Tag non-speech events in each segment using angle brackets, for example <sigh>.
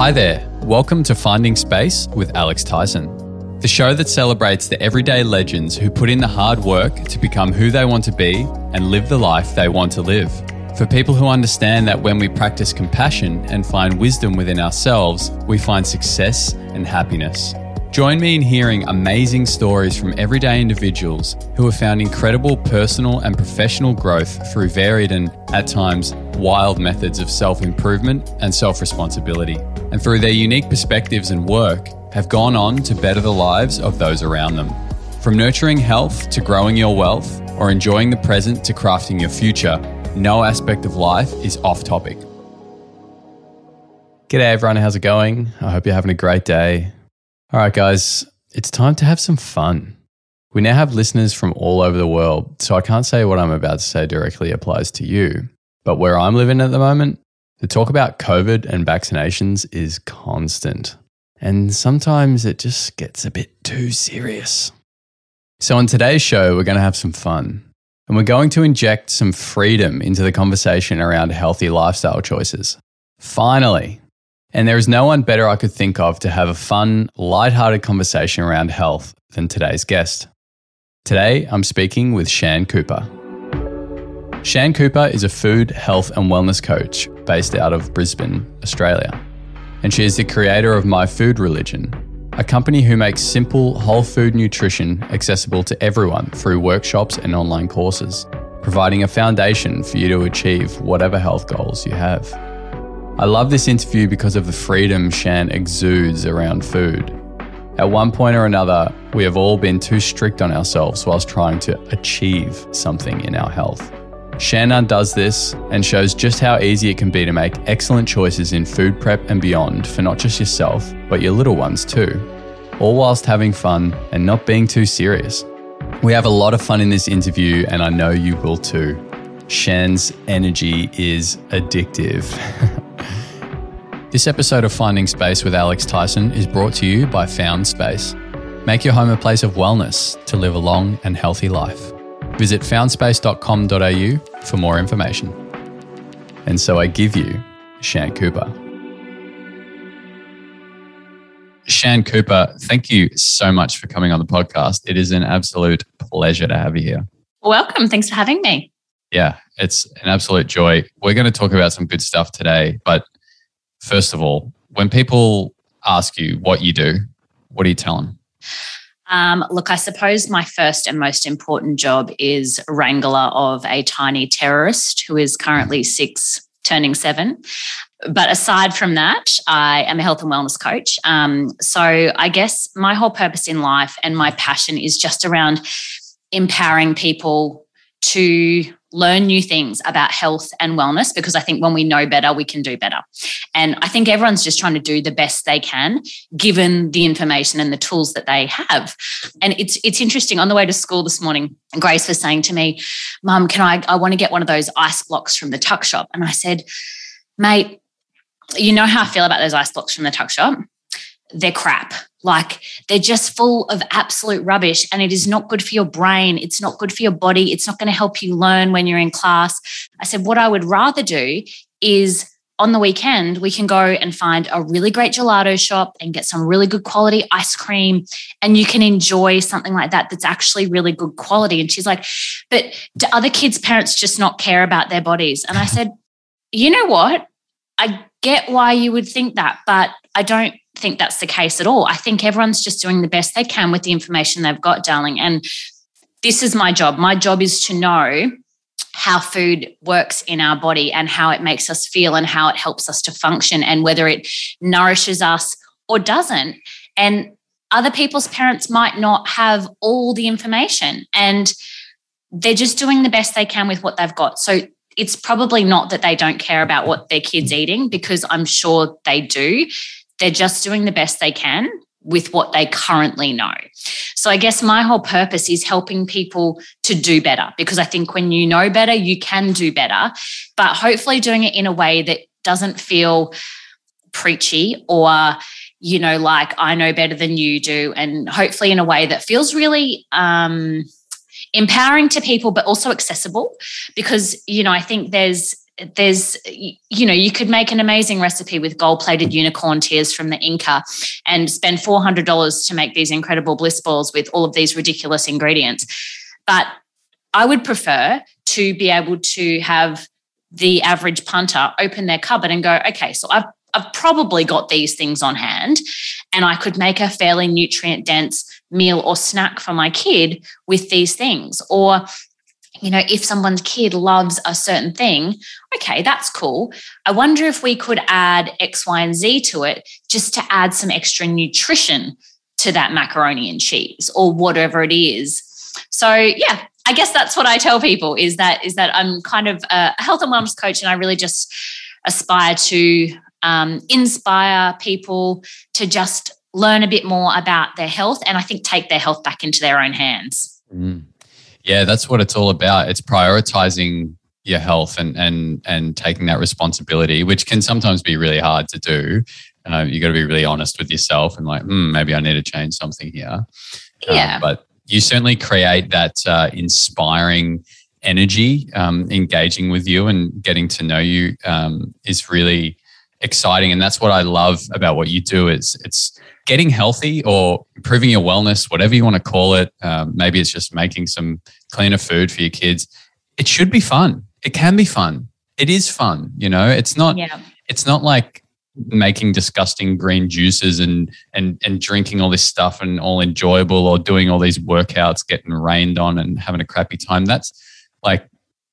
Hi there. Welcome to Finding Space with Alex Tyson, the show that celebrates the everyday legends who put in the hard work to become who they want to be and live the life they want to live. For people who understand that when we practice compassion and find wisdom within ourselves, we find success and happiness. Join me in hearing amazing stories from everyday individuals who have found incredible personal and professional growth through varied and, at times, wild methods of self improvement and self responsibility, and through their unique perspectives and work, have gone on to better the lives of those around them. From nurturing health to growing your wealth, or enjoying the present to crafting your future, no aspect of life is off topic. G'day, everyone. How's it going? I hope you're having a great day. All right, guys, it's time to have some fun. We now have listeners from all over the world, so I can't say what I'm about to say directly applies to you. But where I'm living at the moment, the talk about COVID and vaccinations is constant. And sometimes it just gets a bit too serious. So, on today's show, we're going to have some fun. And we're going to inject some freedom into the conversation around healthy lifestyle choices. Finally, and there is no one better I could think of to have a fun, light-hearted conversation around health than today's guest. Today, I'm speaking with Shan Cooper. Shan Cooper is a food, health, and wellness coach based out of Brisbane, Australia. And she is the creator of My Food Religion, a company who makes simple, whole food nutrition accessible to everyone through workshops and online courses, providing a foundation for you to achieve whatever health goals you have. I love this interview because of the freedom Shan exudes around food. At one point or another, we have all been too strict on ourselves whilst trying to achieve something in our health. Shan does this and shows just how easy it can be to make excellent choices in food prep and beyond for not just yourself, but your little ones too, all whilst having fun and not being too serious. We have a lot of fun in this interview, and I know you will too. Shan's energy is addictive. <laughs> this episode of Finding Space with Alex Tyson is brought to you by Found Space. Make your home a place of wellness to live a long and healthy life. Visit foundspace.com.au for more information. And so I give you Shan Cooper. Shan Cooper, thank you so much for coming on the podcast. It is an absolute pleasure to have you here. Welcome. Thanks for having me. Yeah, it's an absolute joy. We're going to talk about some good stuff today. But first of all, when people ask you what you do, what do you tell them? Um, look, I suppose my first and most important job is wrangler of a tiny terrorist who is currently six, turning seven. But aside from that, I am a health and wellness coach. Um, so I guess my whole purpose in life and my passion is just around empowering people to learn new things about health and wellness because I think when we know better, we can do better. And I think everyone's just trying to do the best they can given the information and the tools that they have. And it's it's interesting on the way to school this morning, Grace was saying to me, "Mum, can I I want to get one of those ice blocks from the tuck shop." And I said, "Mate, you know how I feel about those ice blocks from the tuck shop? They're crap. Like they're just full of absolute rubbish and it is not good for your brain. It's not good for your body. It's not going to help you learn when you're in class. I said, what I would rather do is on the weekend, we can go and find a really great gelato shop and get some really good quality ice cream. And you can enjoy something like that that's actually really good quality. And she's like, but do other kids' parents just not care about their bodies? And I said, you know what? I get why you would think that, but I don't think that's the case at all. I think everyone's just doing the best they can with the information they've got, darling. And this is my job. My job is to know how food works in our body and how it makes us feel and how it helps us to function and whether it nourishes us or doesn't. And other people's parents might not have all the information and they're just doing the best they can with what they've got. So it's probably not that they don't care about what their kids eating because I'm sure they do. They're just doing the best they can with what they currently know. So I guess my whole purpose is helping people to do better because I think when you know better, you can do better, but hopefully doing it in a way that doesn't feel preachy or you know like I know better than you do and hopefully in a way that feels really um empowering to people but also accessible. Because you know I think there's there's you know you could make an amazing recipe with gold plated unicorn tears from the inca and spend $400 to make these incredible bliss balls with all of these ridiculous ingredients. But i would prefer to be able to have the average punter open their cupboard and go okay so i've I've probably got these things on hand and I could make a fairly nutrient dense meal or snack for my kid with these things. Or you know, if someone's kid loves a certain thing, okay, that's cool. I wonder if we could add X, Y, and Z to it just to add some extra nutrition to that macaroni and cheese or whatever it is. So, yeah, I guess that's what I tell people is that is that I'm kind of a health and wellness coach, and I really just aspire to um, inspire people to just learn a bit more about their health, and I think take their health back into their own hands. Mm. Yeah, that's what it's all about. It's prioritizing your health and and and taking that responsibility, which can sometimes be really hard to do. Uh, you got to be really honest with yourself and like, mm, maybe I need to change something here. Uh, yeah, but you certainly create that uh, inspiring energy. Um, engaging with you and getting to know you um, is really exciting, and that's what I love about what you do. Is it's getting healthy or improving your wellness, whatever you want to call it, um, maybe it's just making some cleaner food for your kids. It should be fun. It can be fun. It is fun. You know, it's not. Yeah. It's not like making disgusting green juices and and and drinking all this stuff and all enjoyable or doing all these workouts, getting rained on and having a crappy time. That's like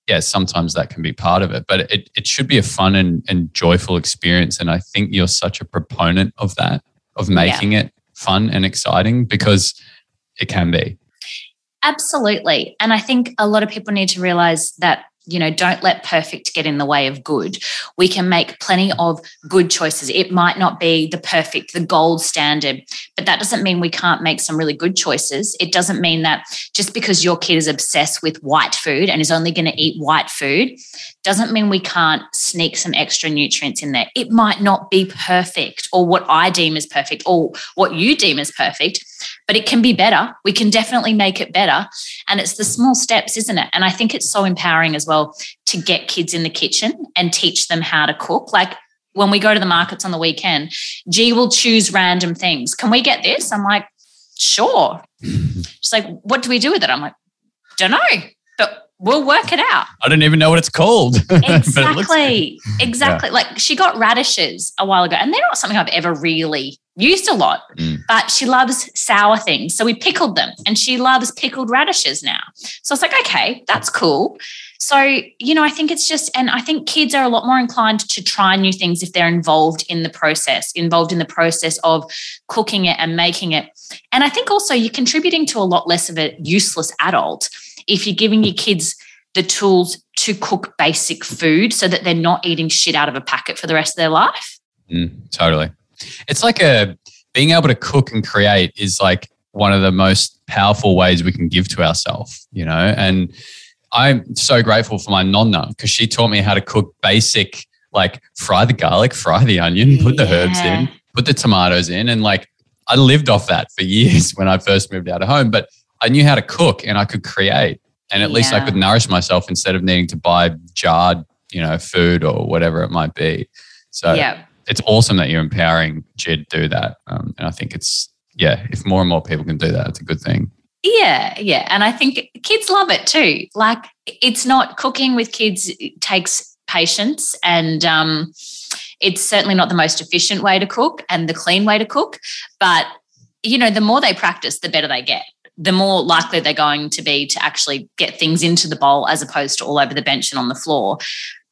yeah, sometimes that can be part of it, but it, it should be a fun and, and joyful experience. And I think you're such a proponent of that of making yeah. it fun and exciting because it can be. Absolutely. And I think a lot of people need to realize that you know, don't let perfect get in the way of good. We can make plenty of good choices. It might not be the perfect, the gold standard, but that doesn't mean we can't make some really good choices. It doesn't mean that just because your kid is obsessed with white food and is only going to eat white food, doesn't mean we can't sneak some extra nutrients in there. It might not be perfect or what I deem as perfect or what you deem as perfect, but it can be better. We can definitely make it better. And it's the small steps, isn't it? And I think it's so empowering as well to get kids in the kitchen and teach them how to cook. Like when we go to the markets on the weekend, G will choose random things. Can we get this? I'm like, sure. <clears throat> She's like, what do we do with it? I'm like, don't know, but we'll work it out. I don't even know what it's called. <laughs> exactly. exactly. Yeah. Like she got radishes a while ago, and they're not something I've ever really used a lot, mm. but she loves sour things. So we pickled them and she loves pickled radishes now. So it's like, okay, that's cool. So, you know, I think it's just, and I think kids are a lot more inclined to try new things if they're involved in the process, involved in the process of cooking it and making it. And I think also you're contributing to a lot less of a useless adult if you're giving your kids the tools to cook basic food so that they're not eating shit out of a packet for the rest of their life. Mm, totally. It's like a being able to cook and create is like one of the most powerful ways we can give to ourselves, you know? And I'm so grateful for my nonna because she taught me how to cook basic, like fry the garlic, <laughs> fry the onion, put the herbs in, put the tomatoes in. And like I lived off that for <laughs> years when I first moved out of home, but I knew how to cook and I could create. And at yeah. least I could nourish myself instead of needing to buy jarred, you know, food or whatever it might be. So yeah it's awesome that you're empowering Jed to do that. Um, and I think it's, yeah, if more and more people can do that, it's a good thing. Yeah, yeah. And I think kids love it too. Like it's not cooking with kids takes patience and um, it's certainly not the most efficient way to cook and the clean way to cook. But, you know, the more they practice, the better they get. The more likely they're going to be to actually get things into the bowl as opposed to all over the bench and on the floor.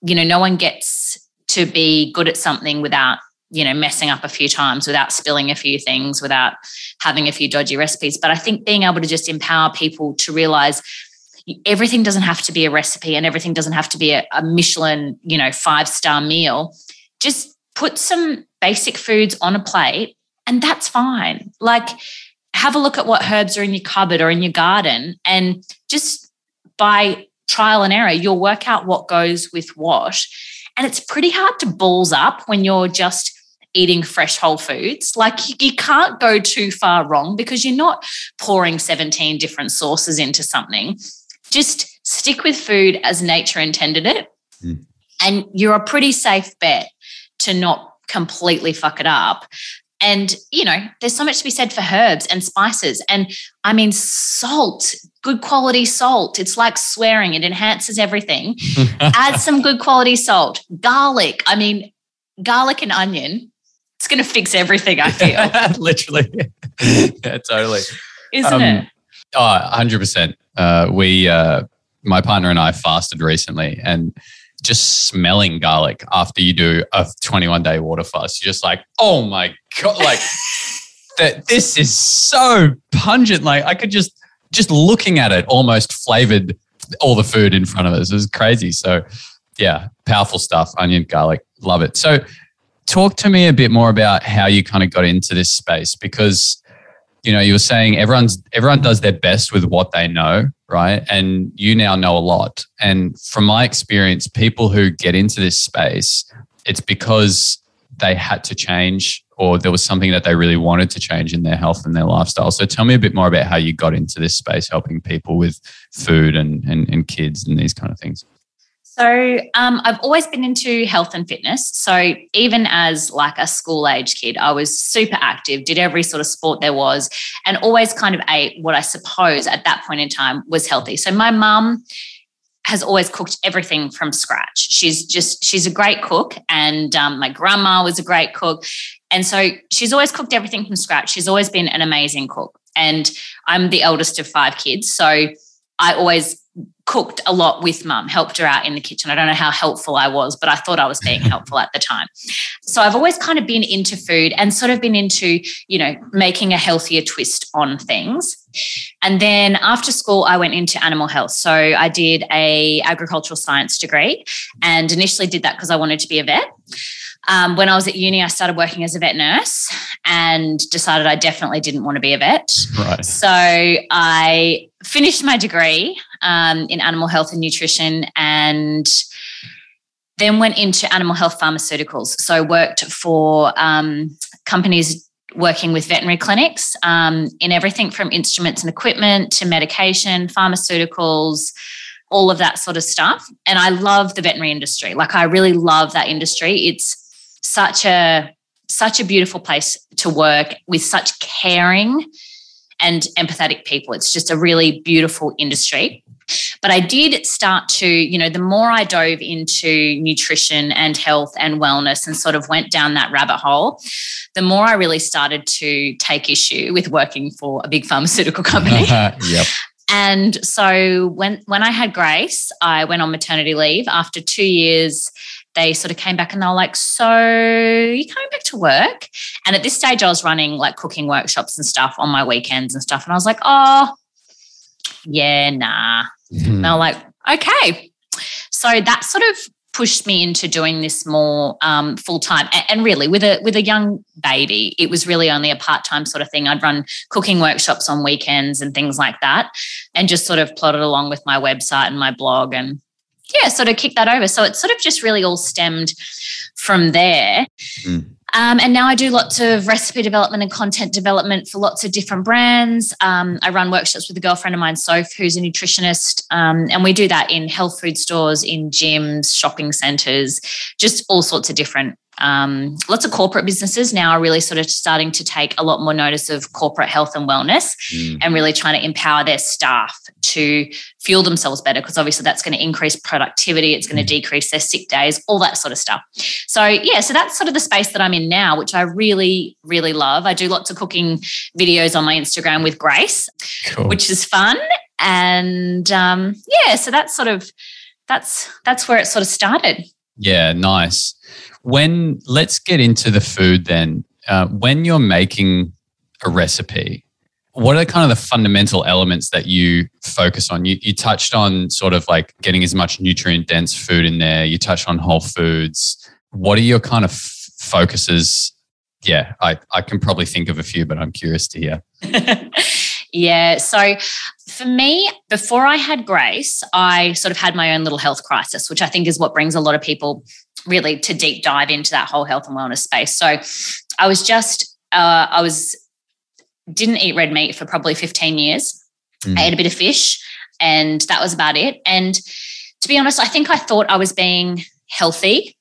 You know, no one gets to be good at something without you know messing up a few times without spilling a few things without having a few dodgy recipes. But i think being able to just empower people to realize everything doesn't have to be a recipe and everything doesn't have to be a, a michelin you know five star meal. Just put some basic foods on a plate and that's fine. Like have a look at what herbs are in your cupboard or in your garden and just by trial and error you'll work out what goes with what and it's pretty hard to balls up when you're just eating fresh whole foods. Like you, can't go too far wrong because you're not pouring 17 different sauces into something. Just stick with food as nature intended it. Mm. And you're a pretty safe bet to not completely fuck it up. And, you know, there's so much to be said for herbs and spices. And I mean, salt, good quality salt. It's like swearing, it enhances everything. <laughs> Add some good quality salt, garlic. I mean, garlic and onion. It's going to fix everything, I feel. <laughs> Literally. yeah, totally. Isn't um, it? Oh, 100%. Uh, we, uh, my partner and I fasted recently and just smelling garlic after you do a 21 day water fast, you're just like, oh my God, like <laughs> that this is so pungent. Like I could just, just looking at it almost flavored all the food in front of us. It was crazy. So yeah, powerful stuff. Onion, garlic, love it. So talk to me a bit more about how you kind of got into this space because you know, you were saying everyone's everyone does their best with what they know, right? And you now know a lot. And from my experience, people who get into this space, it's because they had to change or there was something that they really wanted to change in their health and their lifestyle. So tell me a bit more about how you got into this space, helping people with food and, and, and kids and these kind of things. So um, I've always been into health and fitness. So even as like a school age kid, I was super active, did every sort of sport there was, and always kind of ate what I suppose at that point in time was healthy. So my mum has always cooked everything from scratch. She's just she's a great cook, and um, my grandma was a great cook, and so she's always cooked everything from scratch. She's always been an amazing cook, and I'm the eldest of five kids, so I always cooked a lot with mum, helped her out in the kitchen. I don't know how helpful I was, but I thought I was being <laughs> helpful at the time. So I've always kind of been into food and sort of been into, you know, making a healthier twist on things. And then after school, I went into animal health. So I did a agricultural science degree and initially did that because I wanted to be a vet. Um, when I was at uni, I started working as a vet nurse and decided I definitely didn't want to be a vet. Right. So I finished my degree um, in animal health and nutrition and then went into animal health pharmaceuticals. So worked for um, companies working with veterinary clinics um, in everything from instruments and equipment to medication, pharmaceuticals, all of that sort of stuff. And I love the veterinary industry. Like I really love that industry. It's such a such a beautiful place to work with such caring and empathetic people. It's just a really beautiful industry. But I did start to, you know, the more I dove into nutrition and health and wellness and sort of went down that rabbit hole, the more I really started to take issue with working for a big pharmaceutical <laughs> company. yep. And so when when I had Grace, I went on maternity leave after 2 years they sort of came back and they were like, So you coming back to work? And at this stage, I was running like cooking workshops and stuff on my weekends and stuff. And I was like, Oh, yeah, nah. Mm-hmm. And were like, Okay. So that sort of pushed me into doing this more um, full time. And really, with a with a young baby, it was really only a part time sort of thing. I'd run cooking workshops on weekends and things like that, and just sort of plodded along with my website and my blog and yeah, sort of kicked that over. So it sort of just really all stemmed from there. Mm. Um, and now I do lots of recipe development and content development for lots of different brands. Um, I run workshops with a girlfriend of mine, Soph, who's a nutritionist. Um, and we do that in health food stores, in gyms, shopping centers, just all sorts of different um, lots of corporate businesses now are really sort of starting to take a lot more notice of corporate health and wellness mm. and really trying to empower their staff to fuel themselves better because obviously that's going to increase productivity it's going to mm. decrease their sick days all that sort of stuff so yeah so that's sort of the space that i'm in now which i really really love i do lots of cooking videos on my instagram with grace cool. which is fun and um, yeah so that's sort of that's that's where it sort of started yeah nice when let's get into the food then. Uh, when you're making a recipe, what are kind of the fundamental elements that you focus on? You, you touched on sort of like getting as much nutrient dense food in there. You touched on whole foods. What are your kind of f- focuses? Yeah, I, I can probably think of a few, but I'm curious to hear. <laughs> yeah. So for me, before I had Grace, I sort of had my own little health crisis, which I think is what brings a lot of people really to deep dive into that whole health and wellness space. So I was just, uh, I was, didn't eat red meat for probably 15 years. Mm. I ate a bit of fish and that was about it. And to be honest, I think I thought I was being healthy.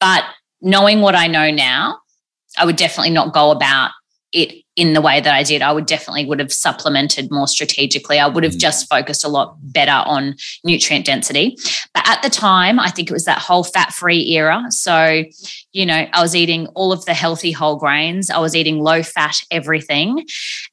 But knowing what I know now, I would definitely not go about it in the way that I did. I would definitely would have supplemented more strategically. I would have mm. just focused a lot better on nutrient density. But at the time, I think it was that whole fat-free era. So, you know, I was eating all of the healthy whole grains. I was eating low fat everything.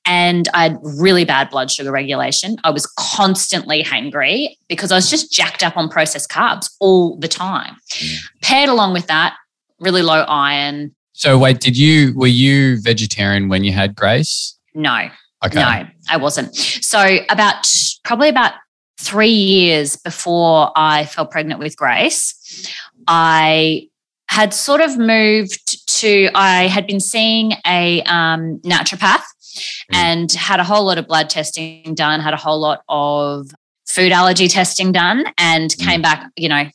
And I had really bad blood sugar regulation. I was constantly hangry because I was just jacked up on processed carbs all the time. Mm. Paired along with that, really low iron, so wait, did you were you vegetarian when you had Grace? No. Okay. No, I wasn't. So about probably about three years before I fell pregnant with Grace, I had sort of moved to I had been seeing a um, naturopath mm. and had a whole lot of blood testing done, had a whole lot of food allergy testing done, and mm. came back, you know,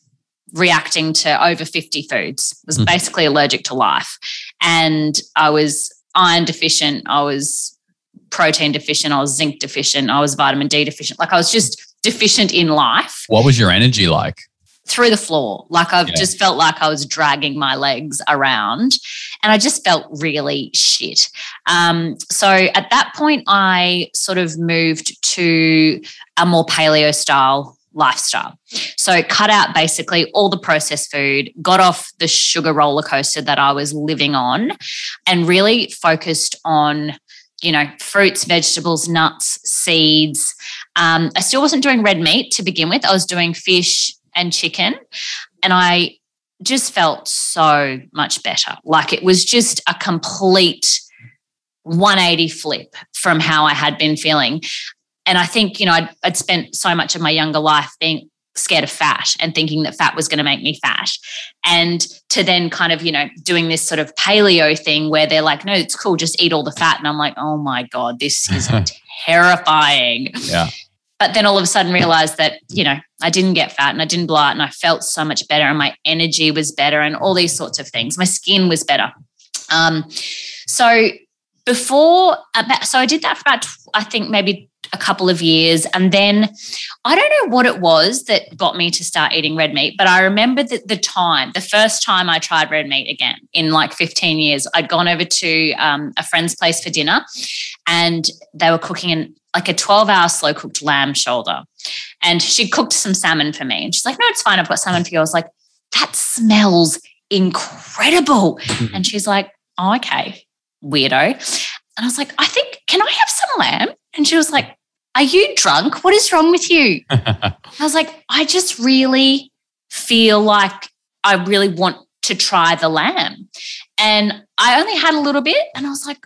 reacting to over 50 foods. was mm. basically allergic to life. And I was iron deficient. I was protein deficient. I was zinc deficient. I was vitamin D deficient. Like I was just deficient in life. What was your energy like? Through the floor. Like I yeah. just felt like I was dragging my legs around and I just felt really shit. Um, so at that point, I sort of moved to a more paleo style lifestyle. So cut out basically all the processed food, got off the sugar roller coaster that I was living on, and really focused on you know fruits, vegetables, nuts, seeds. Um, I still wasn't doing red meat to begin with. I was doing fish and chicken, and I just felt so much better. Like it was just a complete 180 flip from how I had been feeling. And I think, you know, I'd, I'd spent so much of my younger life being scared of fat and thinking that fat was going to make me fat. And to then kind of, you know, doing this sort of paleo thing where they're like, no, it's cool, just eat all the fat. And I'm like, oh my God, this is <laughs> terrifying. Yeah. But then all of a sudden realized that, you know, I didn't get fat and I didn't blow out and I felt so much better and my energy was better and all these sorts of things. My skin was better. Um, so before, so I did that for about, I think maybe a couple of years. And then I don't know what it was that got me to start eating red meat, but I remember that the time, the first time I tried red meat again in like 15 years, I'd gone over to um, a friend's place for dinner and they were cooking in like a 12 hour slow cooked lamb shoulder. And she cooked some salmon for me. And she's like, no, it's fine. I've got salmon for you. I was like, that smells incredible. Mm-hmm. <laughs> And she's like, oh, okay, weirdo. And I was like, I think, can I have some lamb? And she was like, Are you drunk? What is wrong with you? <laughs> I was like, I just really feel like I really want to try the lamb. And I only had a little bit, and I was like,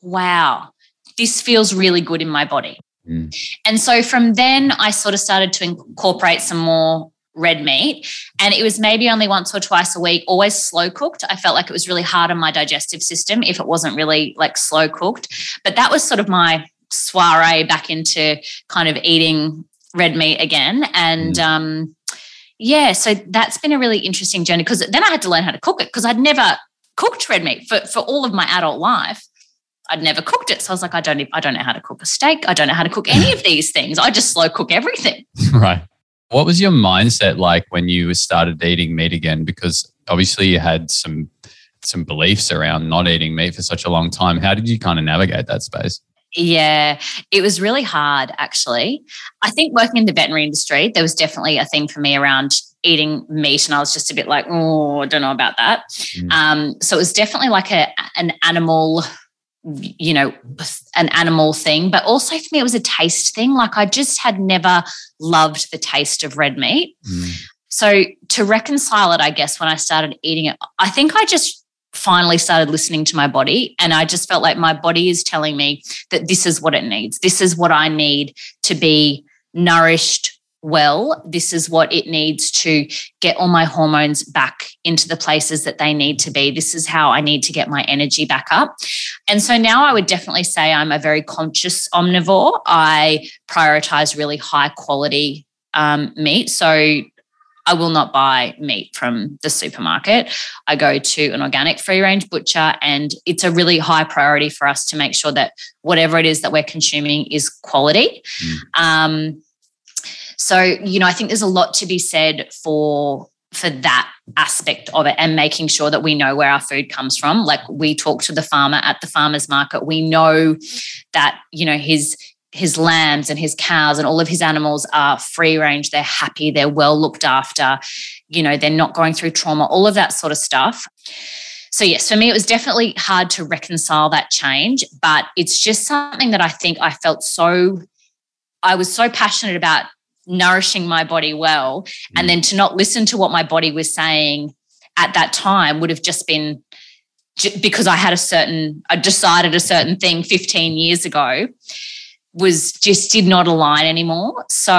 wow, this feels really good in my body. Mm. And so from then, I sort of started to incorporate some more red meat. And it was maybe only once or twice a week, always slow cooked. I felt like it was really hard on my digestive system if it wasn't really like slow cooked. But that was sort of my soiree back into kind of eating red meat again. And mm. um, yeah, so that's been a really interesting journey because then I had to learn how to cook it because I'd never cooked red meat for, for all of my adult life. I'd never cooked it. So I was like, I don't, I don't know how to cook a steak. I don't know how to cook any <laughs> of these things. I just slow cook everything. <laughs> Right. What was your mindset like when you started eating meat again? Because obviously you had some some beliefs around not eating meat for such a long time. How did you kind of navigate that space? Yeah, it was really hard actually. I think working in the veterinary industry, there was definitely a thing for me around eating meat, and I was just a bit like, oh, I don't know about that. Mm. Um, so it was definitely like a an animal you know, an animal thing, but also for me, it was a taste thing. Like I just had never loved the taste of red meat. Mm. So to reconcile it, I guess, when I started eating it, I think I just finally started listening to my body. And I just felt like my body is telling me that this is what it needs. This is what I need to be nourished, well, this is what it needs to get all my hormones back into the places that they need to be. This is how I need to get my energy back up. And so now I would definitely say I'm a very conscious omnivore. I prioritize really high quality um, meat. So I will not buy meat from the supermarket. I go to an organic free range butcher, and it's a really high priority for us to make sure that whatever it is that we're consuming is quality. Mm. Um, so, you know, I think there's a lot to be said for for that aspect of it and making sure that we know where our food comes from like we talk to the farmer at the farmers market we know that you know his his lambs and his cows and all of his animals are free range they're happy they're well looked after you know they're not going through trauma all of that sort of stuff so yes for me it was definitely hard to reconcile that change but it's just something that i think i felt so i was so passionate about nourishing my body well. Mm. And then to not listen to what my body was saying at that time would have just been because I had a certain, I decided a certain thing 15 years ago was just did not align anymore. So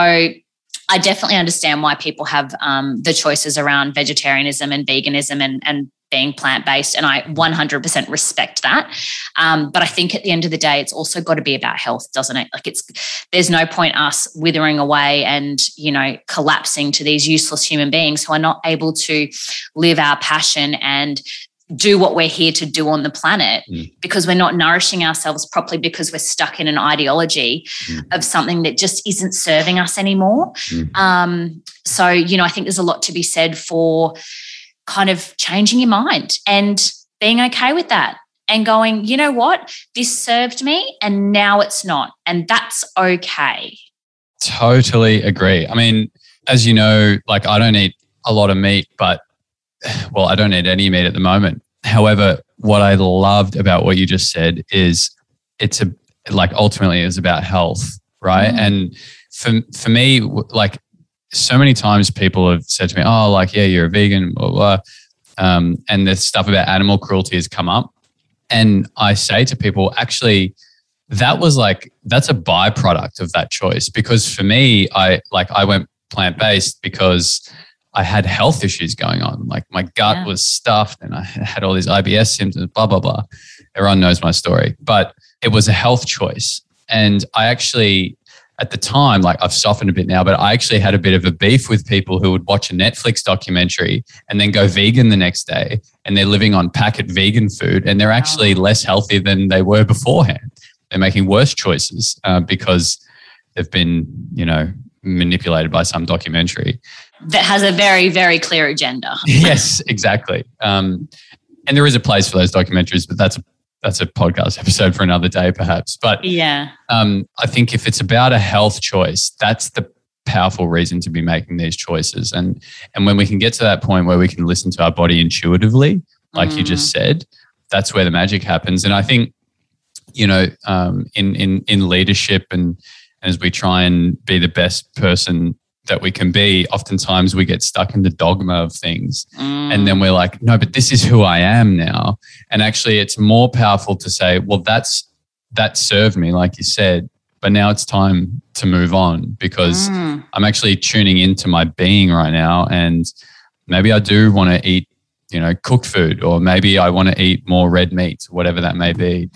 I definitely understand why people have um, the choices around vegetarianism and veganism and, and being plant based, and I 100% respect that. Um, but I think at the end of the day, it's also got to be about health, doesn't it? Like it's there's no point us withering away and you know collapsing to these useless human beings who are not able to live our passion and do what we're here to do on the planet mm. because we're not nourishing ourselves properly because we're stuck in an ideology mm. of something that just isn't serving us anymore. Mm. Um, so, you know, I think there's a lot to be said for kind of changing your mind and being okay with that and going, you know what, this served me and now it's not. And that's okay. Totally agree. I mean, as you know, like I don't eat a lot of meat, but well, I don't eat any meat at the moment. However, what I loved about what you just said is it's a like ultimately is about health, right? Mm. And for for me, like so many times people have said to me, "Oh, like yeah, you're a vegan," blah blah, um, and the stuff about animal cruelty has come up, and I say to people, actually, that was like that's a byproduct of that choice because for me, I like I went plant based because I had health issues going on, like my gut yeah. was stuffed, and I had all these IBS symptoms, blah blah blah. Everyone knows my story, but it was a health choice, and I actually at the time, like I've softened a bit now, but I actually had a bit of a beef with people who would watch a Netflix documentary and then go vegan the next day and they're living on packet vegan food and they're actually less healthy than they were beforehand. They're making worse choices uh, because they've been, you know, manipulated by some documentary that has a very, very clear agenda. <laughs> yes, exactly. Um, and there is a place for those documentaries, but that's a that's a podcast <laughs> episode for another day, perhaps. But yeah, um, I think if it's about a health choice, that's the powerful reason to be making these choices. And and when we can get to that point where we can listen to our body intuitively, like mm. you just mm. said, that's where the magic happens. And I think, you know, um, in in in leadership and as we try and be the best person that we can be, oftentimes we get stuck in the dogma of things. Mm. And then we're like, no, but this is who I am now. And actually, it's more powerful to say, well, that's that served me, like you said, but now it's time to move on because mm. I'm actually tuning into my being right now. And maybe I do want to eat, you know, cooked food, or maybe I want to eat more red meat, whatever that may be.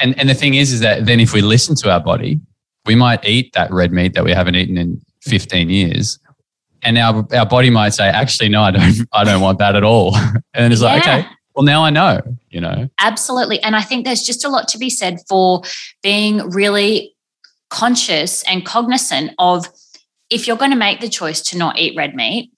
And, and the thing is, is that then if we listen to our body, we might eat that red meat that we haven't eaten in 15 years and our, our body might say actually no i don't <laughs> i don't want that at all <laughs> and it's yeah. like okay well now i know you know absolutely and i think there's just a lot to be said for being really conscious and cognizant of if you're going to make the choice to not eat red meat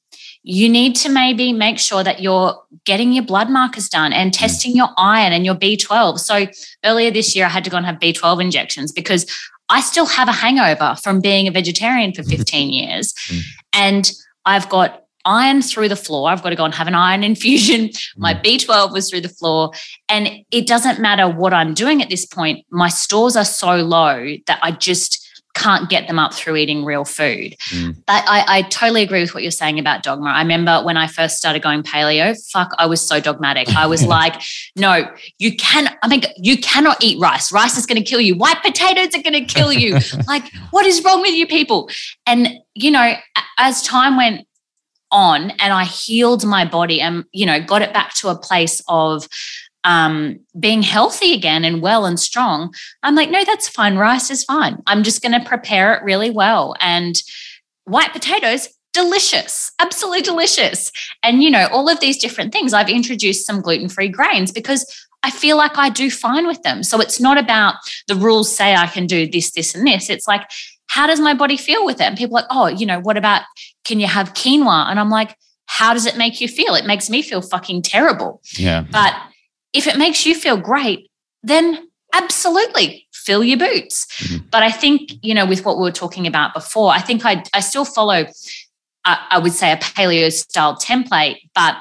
you need to maybe make sure that you're getting your blood markers done and mm. testing your iron and your B12. So earlier this year, I had to go and have B12 injections because I still have a hangover from being a vegetarian for 15 years. Mm. And I've got iron through the floor. I've got to go and have an iron <laughs> infusion. My mm. B12 was through the floor. And it doesn't matter what I'm doing at this point, my stores are so low that I just can't get them up through eating real food. Mm. But I, I, totally agree with what you're saying about dogma. I remember when I first started going paleo, fuck, I was so dogmatic. I was <laughs> like, no, you can, I mean, you cannot eat rice. Rice is going to kill you. White potatoes are going to kill you. <laughs> like, what is wrong with you people? And, you know, as time went on and I healed my body and, you know, got it back to a place of, um, being healthy again and well and strong, I'm like, no, that's fine. Rice is fine. I'm just going to prepare it really well. And white potatoes, delicious, absolutely delicious. And, you know, all of these different things. I've introduced some gluten free grains because I feel like I do fine with them. So it's not about the rules say I can do this, this, and this. It's like, how does my body feel with it? And people are like, oh, you know, what about can you have quinoa? And I'm like, how does it make you feel? It makes me feel fucking terrible. Yeah. But if it makes you feel great, then absolutely fill your boots. Mhm. But I think, you know, with what we were talking about before, I think I, I still follow, I, I would say, a paleo style template, but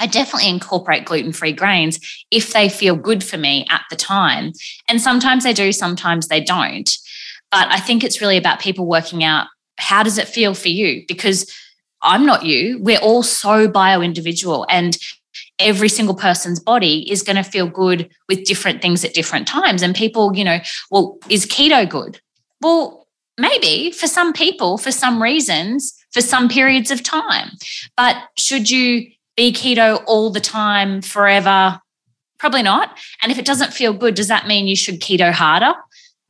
I definitely incorporate gluten free grains if they feel good for me at the time. And sometimes they do, sometimes they don't. But I think it's really about people working out how does it feel for you? Because I'm not you. We're all so bio individual. And every single person's body is going to feel good with different things at different times. And people, you know, well, is keto good? Well, maybe for some people, for some reasons, for some periods of time. But should you be keto all the time, forever? Probably not. And if it doesn't feel good, does that mean you should keto harder?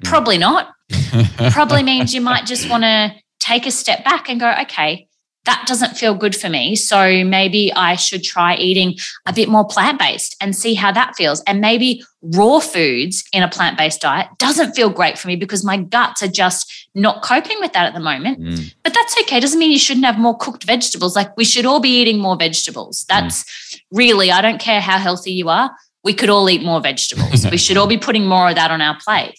Probably not. Mm. <laughs> Probably means you might just want to take a step back and go, okay, that doesn't feel good for me. So maybe I should try eating a bit more plant based and see how that feels. And maybe raw foods in a plant based diet doesn't feel great for me because my guts are just not coping with that at the moment. Mm. But that's okay. It Doesn't mean you shouldn't have more cooked vegetables. Like we should all be eating more vegetables. That's really, I don't care how healthy you are. We could all eat more vegetables. <laughs> we should all be putting more of that on our plate.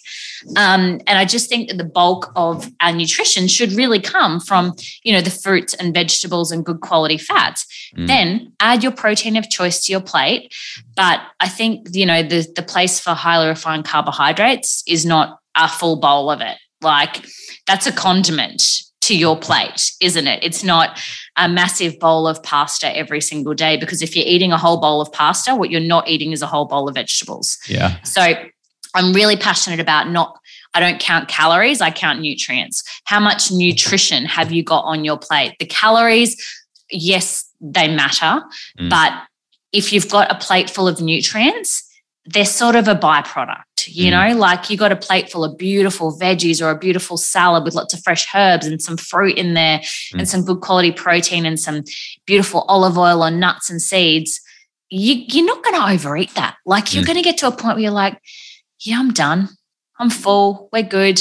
Um, and I just think that the bulk of our nutrition should really come from, you know, the fruits and vegetables and good quality fats. Mm. Then add your protein of choice to your plate. But I think, you know, the the place for highly refined carbohydrates is not a full bowl of it. Like that's a condiment to your plate, isn't it? It's not a massive bowl of pasta every single day because if you're eating a whole bowl of pasta, what you're not eating is a whole bowl of vegetables. Yeah. So I'm really passionate about not, I don't count calories, I count nutrients. How much nutrition have you got on your plate? The calories, yes, they matter, Mm. but if you've got a plate full of nutrients, they're sort of a byproduct, you Mm. know, like you got a plate full of beautiful veggies or a beautiful salad with lots of fresh herbs and some fruit in there Mm. and some good quality protein and some beautiful olive oil or nuts and seeds. You, you're not going to overeat that. Like you're Mm. going to get to a point where you're like, yeah, I'm done. I'm full. We're good.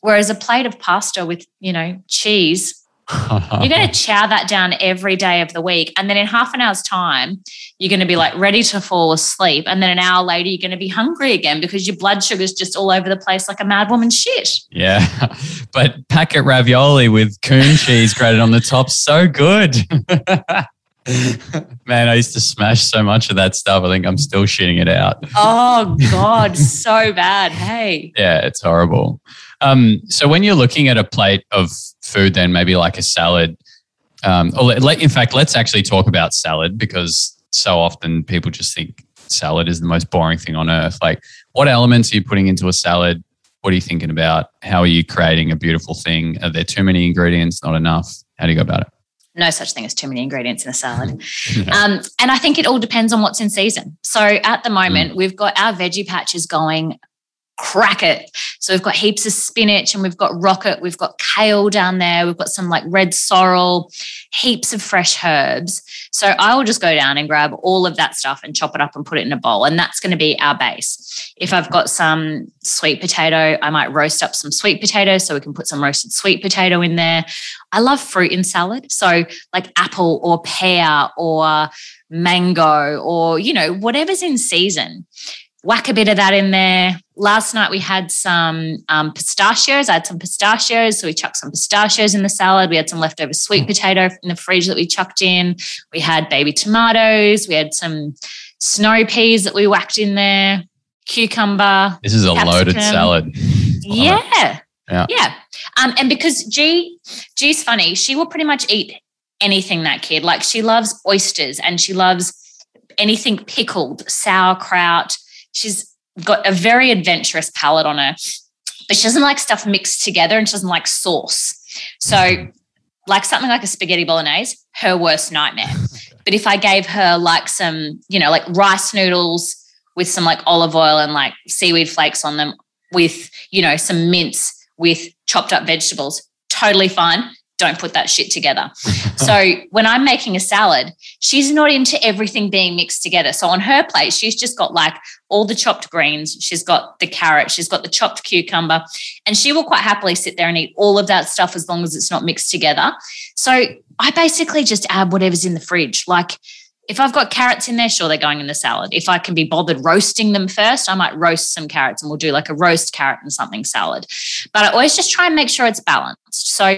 Whereas a plate of pasta with, you know, cheese, you're going <laughs> to chow that down every day of the week. And then in half an hour's time, you're going to be like ready to fall asleep. And then an hour later, you're going to be hungry again because your blood sugar's just all over the place like a mad woman shit. Yeah. <laughs> But packet ravioli with coon cheese grated on the top, so good. <laughs> <laughs> Man, I used to smash so much of that stuff. I think I'm still shitting it out. Oh, <laughs> God, so bad. Hey. Yeah, it's horrible. Um, so when you're looking at a plate of food, then maybe like a salad, um, or let, let- in fact, let's actually talk about salad because so often people just think salad is the most boring thing on earth. Like, what elements are you putting into a salad? What are you thinking about? How are you creating a beautiful thing? Are there too many ingredients? Not enough? How do you go about it? No such thing as too many ingredients in a salad. <laughs> Um, and I think it all depends on what's in season. So at the moment, we've got our veggie patches going crack it. So we've got heaps of spinach and we've got rocket, we've got kale down there, we've got some like red sorrel, heaps of fresh herbs. So I will just go down and grab all of that stuff and chop it up and put it in a bowl. And that's going to be our base. If I've got some sweet potato, I might roast up some sweet potato so we can put some roasted sweet potato in there. I love fruit in salad. So like apple or pear or mango or, you know, whatever's in season. Whack a bit of that in there. Last night we had some um, pistachios. I had some pistachios. So we chucked some pistachios in the salad. We had some leftover sweet potato in the fridge that we chucked in. We had baby tomatoes. We had some snow peas that we whacked in there, cucumber. This is a loaded salad. Yeah. Yeah. Yeah. Um, and because G, G's funny, she will pretty much eat anything that kid. Like she loves oysters and she loves anything pickled, sauerkraut. She's got a very adventurous palate on her, but she doesn't like stuff mixed together and she doesn't like sauce. So, like something like a spaghetti bolognese, her worst nightmare. <laughs> But if I gave her like some, you know, like rice noodles with some like olive oil and like seaweed flakes on them with, you know, some mince with chopped up vegetables, totally fine. Don't put that shit together. <laughs> so when I'm making a salad, she's not into everything being mixed together. So on her plate, she's just got like all the chopped greens, she's got the carrot, she's got the chopped cucumber, and she will quite happily sit there and eat all of that stuff as long as it's not mixed together. So I basically just add whatever's in the fridge. Like if I've got carrots in there, sure, they're going in the salad. If I can be bothered roasting them first, I might roast some carrots and we'll do like a roast carrot and something salad. But I always just try and make sure it's balanced. So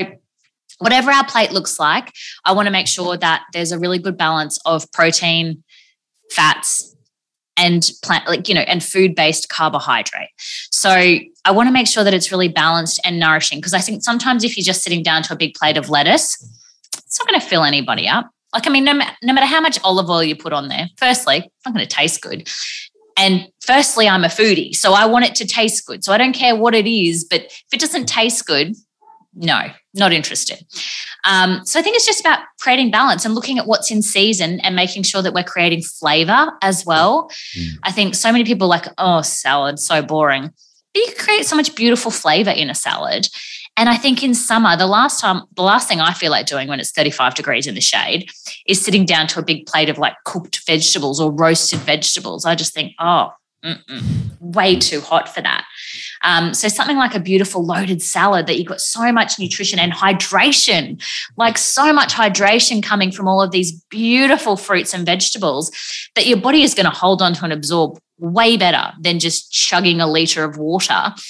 whatever our plate looks like, I want to make sure that there's a really good balance of protein, fats, and plant like you know and food based carbohydrate. So i want to make sure that it's really balanced and nourishing because i think sometimes if you're just sitting down to a big plate of lettuce it's not going to fill anybody up. Like i mean no, no matter how much olive oil you put on there firstly it's not going to taste good. And firstly i'm a foodie so i want it to taste good. So i don't care what it is but if it doesn't taste good no, not interested. Um, so I think it's just about creating balance and looking at what's in season and making sure that we're creating flavor as well. Mm. I think so many people like, oh, salad, so boring. But you can create so much beautiful flavor in a salad. And I think in summer, the last time, the last thing I feel like doing when it's 35 degrees in the shade is sitting down to a big plate of like cooked vegetables or roasted vegetables. I just think, oh, Mm-mm. way too hot for that. Um, so something like a beautiful loaded salad that you've got so much nutrition and hydration, like so much hydration coming from all of these beautiful fruits and vegetables that your body is going to hold on to and absorb way better than just chugging a liter of water. <laughs>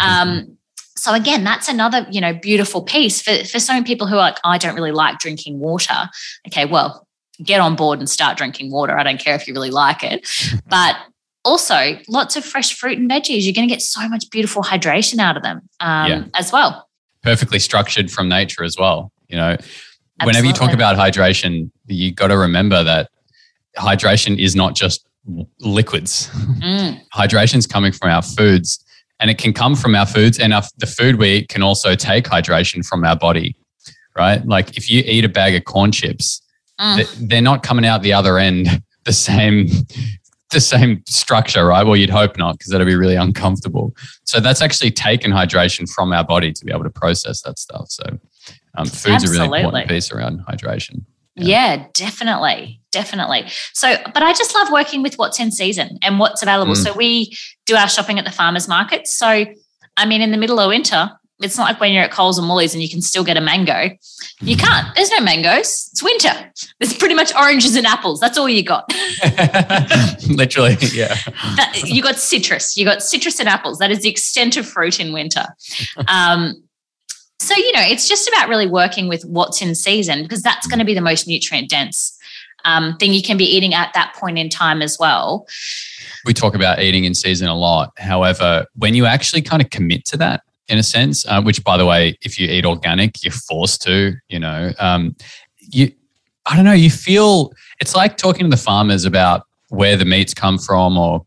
Um, so again, that's another, you know, beautiful piece for, for so many people who are like, I don't really like drinking water. Okay, well, get on board and start drinking water. I don't care if you really like it. <laughs> But also lots of fresh fruit and veggies. You're going to get so much beautiful hydration out of them um, yeah. as well. Perfectly structured from nature as well. You know, Absolutely. whenever you talk about hydration, you got to remember that hydration is not just liquids. Mm. <laughs> hydration is coming from our foods, and it can come from our foods, and our, the food we eat can also take hydration from our body. Right? Like if you eat a bag of corn chips, mm. they're not coming out the other end <laughs> the same the same structure, right? Well, you'd hope not, because that'd be really uncomfortable. So that's actually taken hydration from our body to be able to process that stuff. So um, food's Absolutely. a really important piece around hydration. Yeah. yeah. definitely. Definitely. So, but I just love working with what's in season and what's available. Mm. So we do our shopping at the farmers market. So, I mean, in the middle of winter, it's not like when you're at Coles and Woolies and you can still get a mango. You can't. There's no mangoes. It's winter. There's pretty much oranges and apples. That's all you got. <laughs> Literally, yeah. That, you got citrus. You got citrus and apples. That is the extent of fruit in winter. Um, so, you know, it's just about really working with what's in season because that's going to be the most nutrient dense um, thing you can be eating at that point in time as well. We talk about eating in season a lot. However, when you actually kind of commit to that, in a sense, uh, which by the way, if you eat organic, you're forced to, you know, um, you, I don't know, you feel, it's like talking to the farmers about where the meats come from or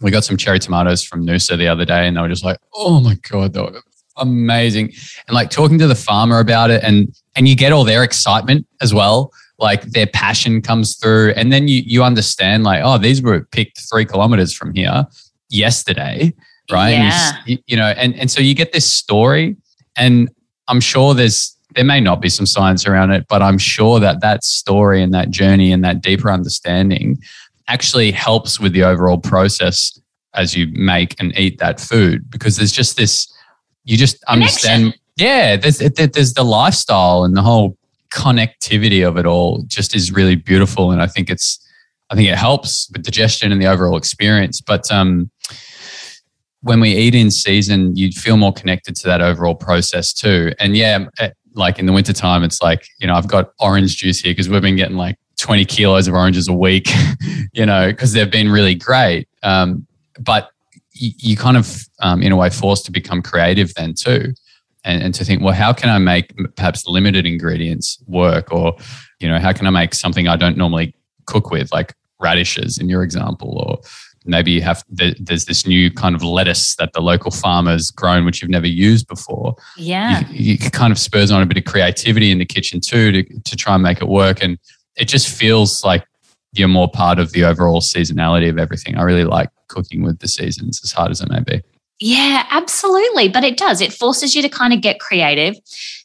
we got some cherry tomatoes from Noosa the other day and they were just like, oh my God, they were amazing. And like talking to the farmer about it and, and you get all their excitement as well. Like their passion comes through and then you, you understand like, oh, these were picked three kilometers from here yesterday right? Yeah. You, you know, and and so you get this story, and I'm sure there's there may not be some science around it, but I'm sure that that story and that journey and that deeper understanding actually helps with the overall process as you make and eat that food because there's just this you just understand yeah there's there's the lifestyle and the whole connectivity of it all just is really beautiful and i think it's i think it helps with digestion and the overall experience but um when we eat in season, you'd feel more connected to that overall process too. And yeah, eh, like in the wintertime, it's like, you know, I've got orange juice here because we've been getting like 20 kilos of oranges a week, <laughs> you know, because they've been really great. Um, but you, you kind of, um, in a way, forced to become creative then too. And, and to think, well, how can I make perhaps limited ingredients work? Or, you know, how can I make something I don't normally cook with, like radishes in your example, or maybe you have there's this new kind of lettuce that the local farmer's grown which you've never used before. Yeah. You, you kind of spurs on a bit of creativity in the kitchen too to, to try and make it work. And it just feels like you're more part of the overall seasonality of everything. I really like cooking with the seasons as hard as it may be. Yeah absolutely. But it does. It forces you to kind of get creative.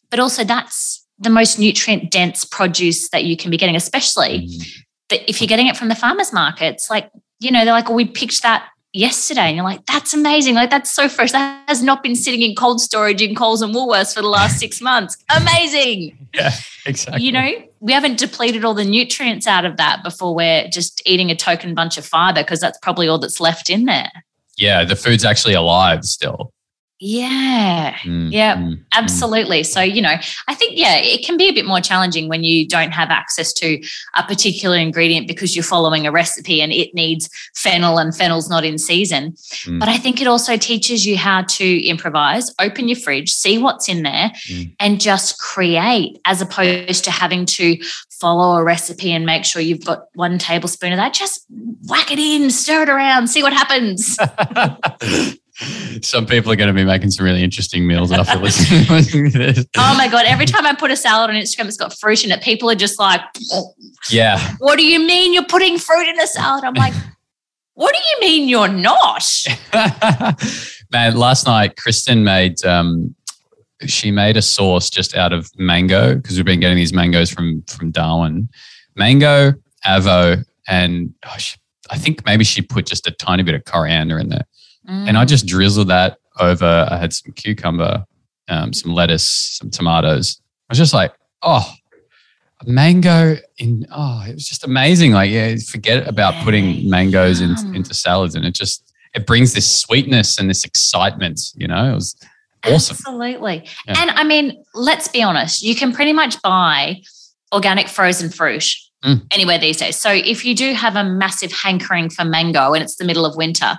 But also that's the most nutrient dense produce that you can be getting, especially mm. that if you're getting it from the farmers markets. Like, you know, they're like, well, we picked that yesterday. And you're like, that's amazing. Like, that's so fresh. That has not been sitting in cold storage in Coles and Woolworths for the last six <laughs> months. Amazing. Yeah, exactly. You know, we haven't depleted all the nutrients out of that before we're just eating a token bunch of fiber because that's probably all that's left in there. Yeah, the food's actually alive still. Yeah. Mm, yeah, mm, mm. absolutely. Mm. So, you know, I think, yeah, it can be a bit more challenging when you don't have access to a particular ingredient because you're following a recipe and it needs fennel and fennel's not in season. Mm. But I think it also teaches you how to improvise, open your fridge, see what's in there, and just create as opposed to having to follow a recipe and make sure you've got one tablespoon of that. Just whack it in, stir it around, see what happens. <laughs> Some people are going to be making some really interesting meals after listening, to this. <laughs> Oh my God. Every time I put a salad on Instagram, it's got fruit in it. People are just like, Yeah. What do you mean you're putting fruit in a salad? I'm like, <laughs> What do you mean you're not? <laughs> Man, last night, Kristen made, um, she made a sauce just out of mango because we've been getting these mangoes from, from Darwin. Mango, avo, and oh, she, I think maybe she put just a tiny bit of coriander in there Mm. And I just drizzled that over. I had some cucumber, um, some lettuce, some tomatoes. I was just like, oh, mango in oh, it was just amazing. Like, yeah, forget about putting mangoes in, into salads, and it just it brings this sweetness and this excitement. You know, it was awesome. Absolutely. Yeah. And I mean, let's be honest, you can pretty much buy organic frozen fruit mm. anywhere these days. So if you do have a massive hankering for mango and it's the middle of winter,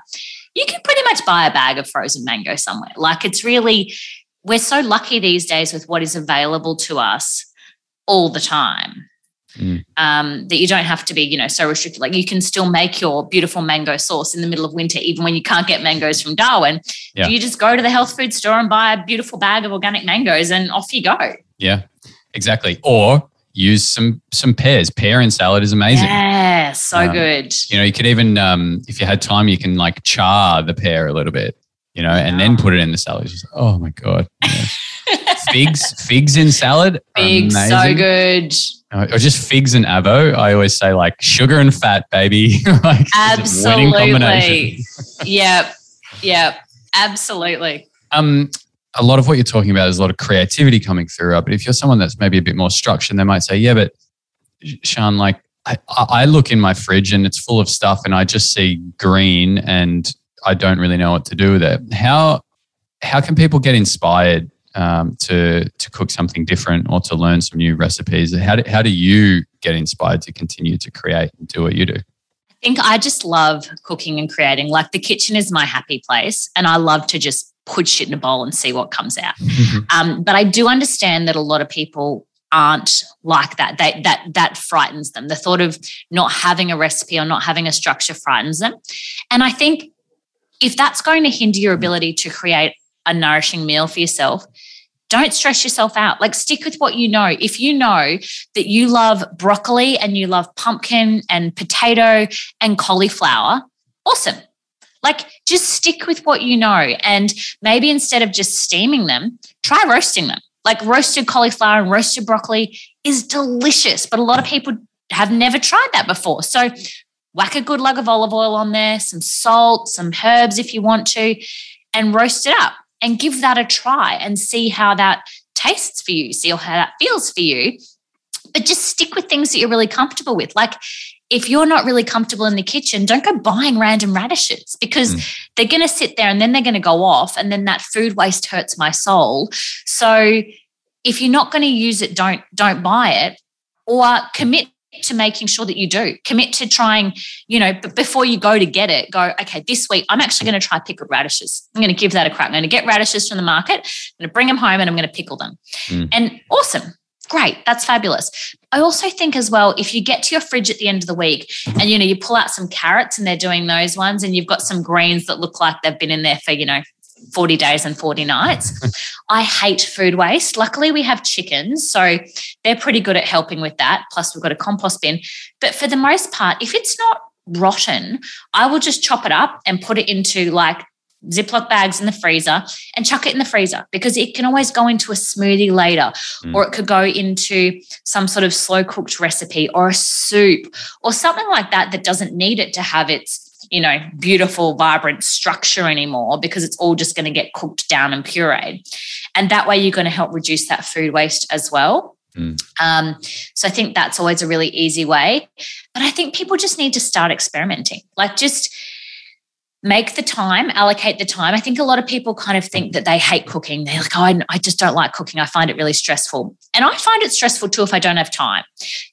you can pretty much buy a bag of frozen mango somewhere. Like it's really, we're so lucky these days with what is available to us all the time. Mm. Um, that you don't have to be, you know, so restricted. Like you can still make your beautiful mango sauce in the middle of winter, even when you can't get mangoes from Darwin. Yeah. You just go to the health food store and buy a beautiful bag of organic mangoes, and off you go. Yeah, exactly. Or use some some pears. Pear in salad is amazing. Yeah, so um, good. You know, you could even um, if you had time, you can like char the pear a little bit, you know, and then put it in the salad. Just, oh my god. <laughs> figs, figs in salad. Figs, amazing. so good. Or just figs and avo. I always say like sugar and fat, baby. <laughs> like Absolutely. yep. Yep. Absolutely. Um, a lot of what you're talking about is a lot of creativity coming through. But if you're someone that's maybe a bit more structured, they might say, yeah, but Shan, like I, I look in my fridge and it's full of stuff and I just see green and I don't really know what to do with it. How, how can people get inspired um, to, to cook something different or to learn some new recipes? How do, how do you get inspired to continue to create and do what you do? I think I just love cooking and creating. Like the kitchen is my happy place, and I love to just put shit in a bowl and see what comes out. Mm-hmm. Um, but I do understand that a lot of people aren't like that. They, that that frightens them. The thought of not having a recipe or not having a structure frightens them. And I think if that's going to hinder your ability to create a nourishing meal for yourself, don't stress yourself out. Like stick with what you know. If you know that you love broccoli and you love pumpkin and potato and cauliflower, awesome. Like just stick with what you know. And maybe instead of just steaming them, try roasting them. Like roasted cauliflower and roasted broccoli is delicious, but a lot of people have never tried that before. So whack a good lug of olive oil on there, some salt, some herbs if you want to, and roast it up and give that a try and see how that tastes for you, see how that feels for you. But just stick with things that you're really comfortable with. Like if you're not really comfortable in the kitchen, don't go buying random radishes because mm. they're going to sit there and then they're going to go off. And then that food waste hurts my soul. So if you're not going to use it, don't, don't buy it or commit to making sure that you do commit to trying you know but before you go to get it go okay this week i'm actually going to try pickled radishes i'm going to give that a crack i'm going to get radishes from the market i'm going to bring them home and i'm going to pickle them mm. and awesome great that's fabulous. I also think as well if you get to your fridge at the end of the week mm-hmm. and you know you pull out some carrots and they're doing those ones and you've got some greens that look like they've been in there for you know 40 days and 40 nights <laughs> i hate food waste. Luckily we have chickens so they're pretty good at helping with that. Plus we've got a compost bin. But for the most part if it's not rotten i will just chop it up and put it into like Ziploc bags in the freezer and chuck it in the freezer because it can always go into a smoothie later, mm. or it could go into some sort of slow cooked recipe or a soup or something like that that doesn't need it to have its you know beautiful vibrant structure anymore because it's all just going to get cooked down and pureed and that way you're going to help reduce that food waste as well Mm. Um, so I think that's always a really easy way. But I think people just need to start experimenting. Like just make the time, allocate the time. I think a lot of people kind of think that they hate cooking. They're like, oh, I, just don't like cooking. I find it really stressful. And I find it stressful too if I don't have time.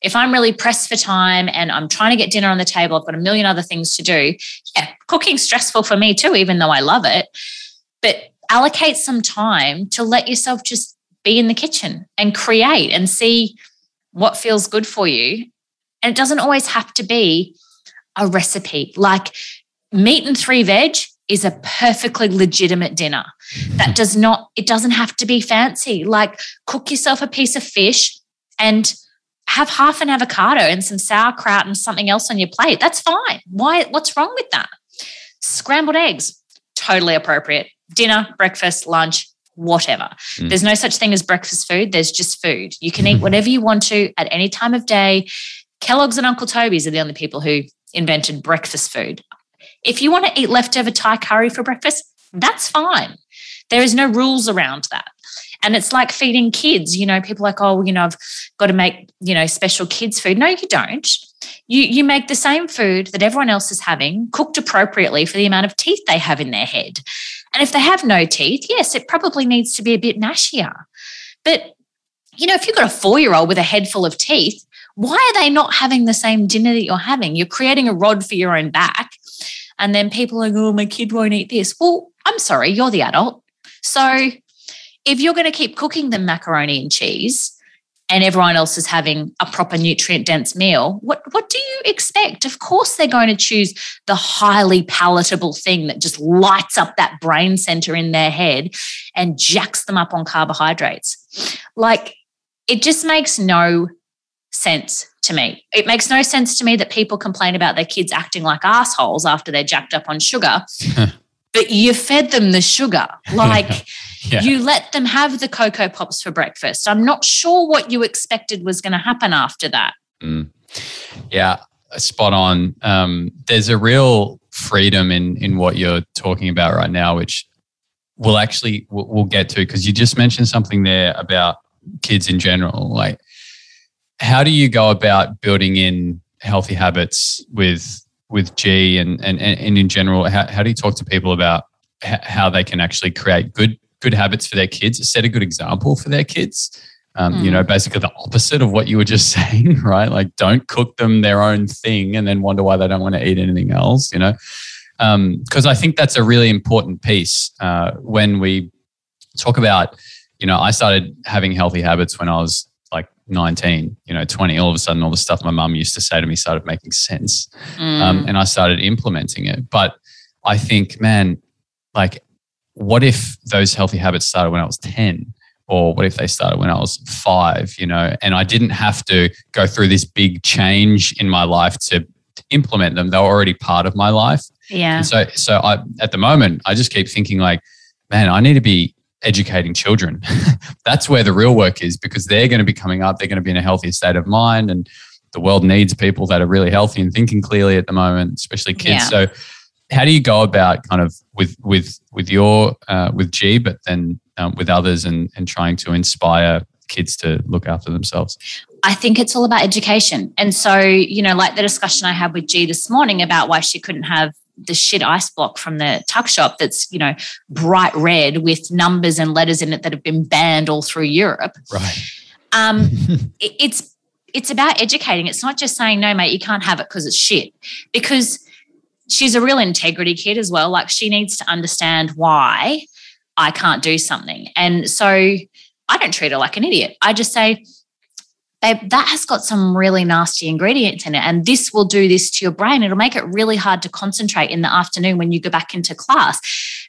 If I'm really pressed for time and I'm trying to get dinner on the table, I've got a million other things to do. Yeah, cooking's stressful for me too, even though I love it. But allocate some time to let yourself just be in the kitchen and create and see what feels good for you. And it doesn't always have to be a recipe. Like meat and three veg is a perfectly legitimate dinner. That does not, it doesn't have to be fancy. Like cook yourself a piece of fish and have half an avocado and some sauerkraut and something else on your plate. That's fine. Why? What's wrong with that? Scrambled eggs, totally appropriate. Dinner, breakfast, lunch, whatever. Mm. There's no such thing as breakfast food. There's just food. You can eat whatever you want to at any time of day. Kellogg's and Uncle Toby's are the only people who invented breakfast food. If you want to eat leftover Thai curry for breakfast, that's fine. There is no rules around that. And it's like feeding kids. You know, people like, oh, you know, I've got to make, you know, special kids food. No, you don't. You you make the same food that everyone else is having, cooked appropriately for the amount of teeth they have in their head. And if they have no teeth, yes, it probably needs to be a bit nashier. But you know, if you've got a four-year-old with a head full of teeth, why are they not having the same dinner that you're having? You're creating a rod for your own back. And then people are like, oh, my kid won't eat this. Well, I'm sorry, you're the adult. So if you're going to keep cooking them macaroni and cheese and everyone else is having a proper nutrient dense meal, what, what do you expect? Of course, they're going to choose the highly palatable thing that just lights up that brain center in their head and jacks them up on carbohydrates. Like, it just makes no sense to me. It makes no sense to me that people complain about their kids acting like assholes after they're jacked up on sugar. <laughs> but you fed them the sugar. <laughs> Like yeah. you let them have the Cocoa Pops for breakfast. I'm not sure what you expected was going to happen after that. Mm. Yeah, spot on. Um, there's a real freedom in in what you're talking about right now, which we'll actually we'll, we'll get to because you just mentioned something there about kids in general. Like, how do you go about building in healthy habits with with G and, and, and in general, how, how do you talk to people about how they can actually create good good habits for their kids, set a good example for their kids? Um, mm. You know, hmm. basically the opposite of what you were just <laughs> saying, right? Like, don't cook them their own thing and then wonder why they don't want to eat anything else. You know, because um, I think that's a really important piece uh, when we talk about. You know, I started having healthy habits when I was 19, you know, 20, all of a sudden, all the stuff my mum used to say to me started making sense. Mm. Um, and I started implementing it. But I think, man, like, what if those healthy habits started when I was 10? Or what if they started when I was five, you know, and I didn't have to go through this big change in my life to implement them. They were already part of my life. Yeah. And so, so I, at the moment, I just keep thinking like, man, I need to be educating children. <laughs> That's where the real work is because they're going to be coming up, they're going to be in a healthy state of mind and the world needs people that are really healthy and thinking clearly at the moment, especially kids. Yeah. So how do you go about kind of with with with your uh, with G, but then um, with others and and trying to inspire kids to look after themselves? I think it's all about education. And so, you know, like the discussion I had with G this morning about why she couldn't have the shit ice block from the tuck shop that's you know bright red with numbers and letters in it that have been banned all through Europe. Right. Um, <laughs> it, it's it's about educating. It's not just saying no, mate, you can't have it because it's shit. Because she's a real integrity kid as well. Like she needs to understand why I can't do something, and so I don't treat her like an idiot. I just say, that has got some really nasty ingredients in it. And this will do this to your brain. It'll make it really hard to concentrate in the afternoon when you go back into class.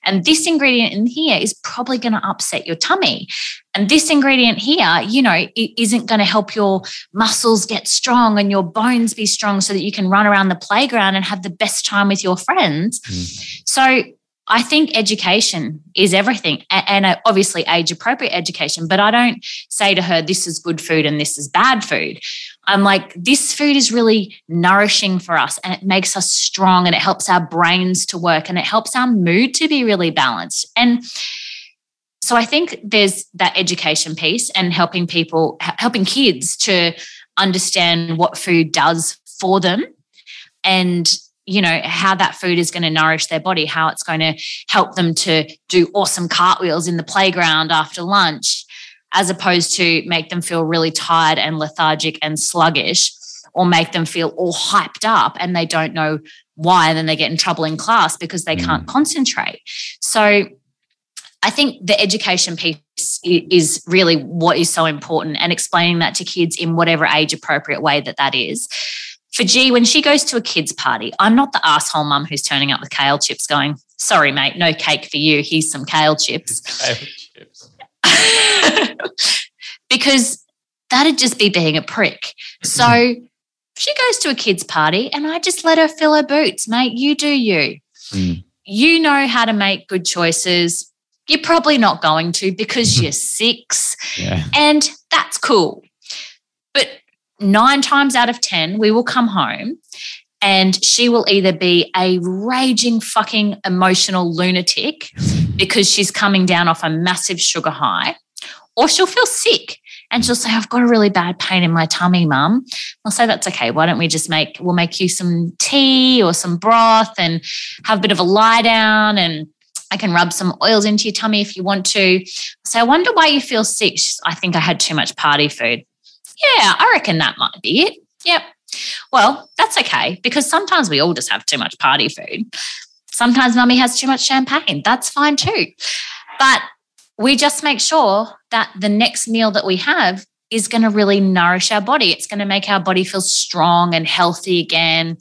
And this ingredient in here is probably going to upset your tummy. And this ingredient here, you know, it isn't going to help your muscles get strong and your bones be strong so that you can run around the playground and have the best time with your friends. Mm. So I think education is everything and obviously age appropriate education. But I don't say to her, this is good food and this is bad food. I'm like, this food is really nourishing for us and it makes us strong and it helps our brains to work and it helps our mood to be really balanced. And so I think there's that education piece and helping people, helping kids to understand what food does for them and you know how that food is going to nourish their body how it's going to help them to do awesome cartwheels in the playground after lunch as opposed to make them feel really tired and lethargic and sluggish or make them feel all hyped up and they don't know why and then they get in trouble in class because they mm. can't concentrate so i think the education piece is really what is so important and explaining that to kids in whatever age appropriate way that that is for G, when she goes to a kid's party, I'm not the asshole mum who's turning up with kale chips going, sorry, mate, no cake for you. Here's some kale chips. <laughs> Kale chips. <laughs> because that'd just be being a prick. So she goes to a kid's party and I just let her fill her boots, mate. You do you. Mm. You know how to make good choices. You're probably not going to because you're six. Yeah. And that's cool. But nine times out of 10, we will come home and she will either be a raging fucking emotional lunatic because she's coming down off a massive sugar high, or she'll feel sick and she'll say, I've got a really bad pain in my tummy, mum. I'll say, That's okay. Why don't we just make, we'll make you some tea or some broth and have a bit of a lie down and I can rub some oils into your tummy if you want to. So I wonder why you feel sick. I think I had too much party food. Yeah, I reckon that might be it. Yep. Well, that's okay because sometimes we all just have too much party food. Sometimes mummy has too much champagne. That's fine too. But we just make sure that the next meal that we have is going to really nourish our body. It's going to make our body feel strong and healthy again.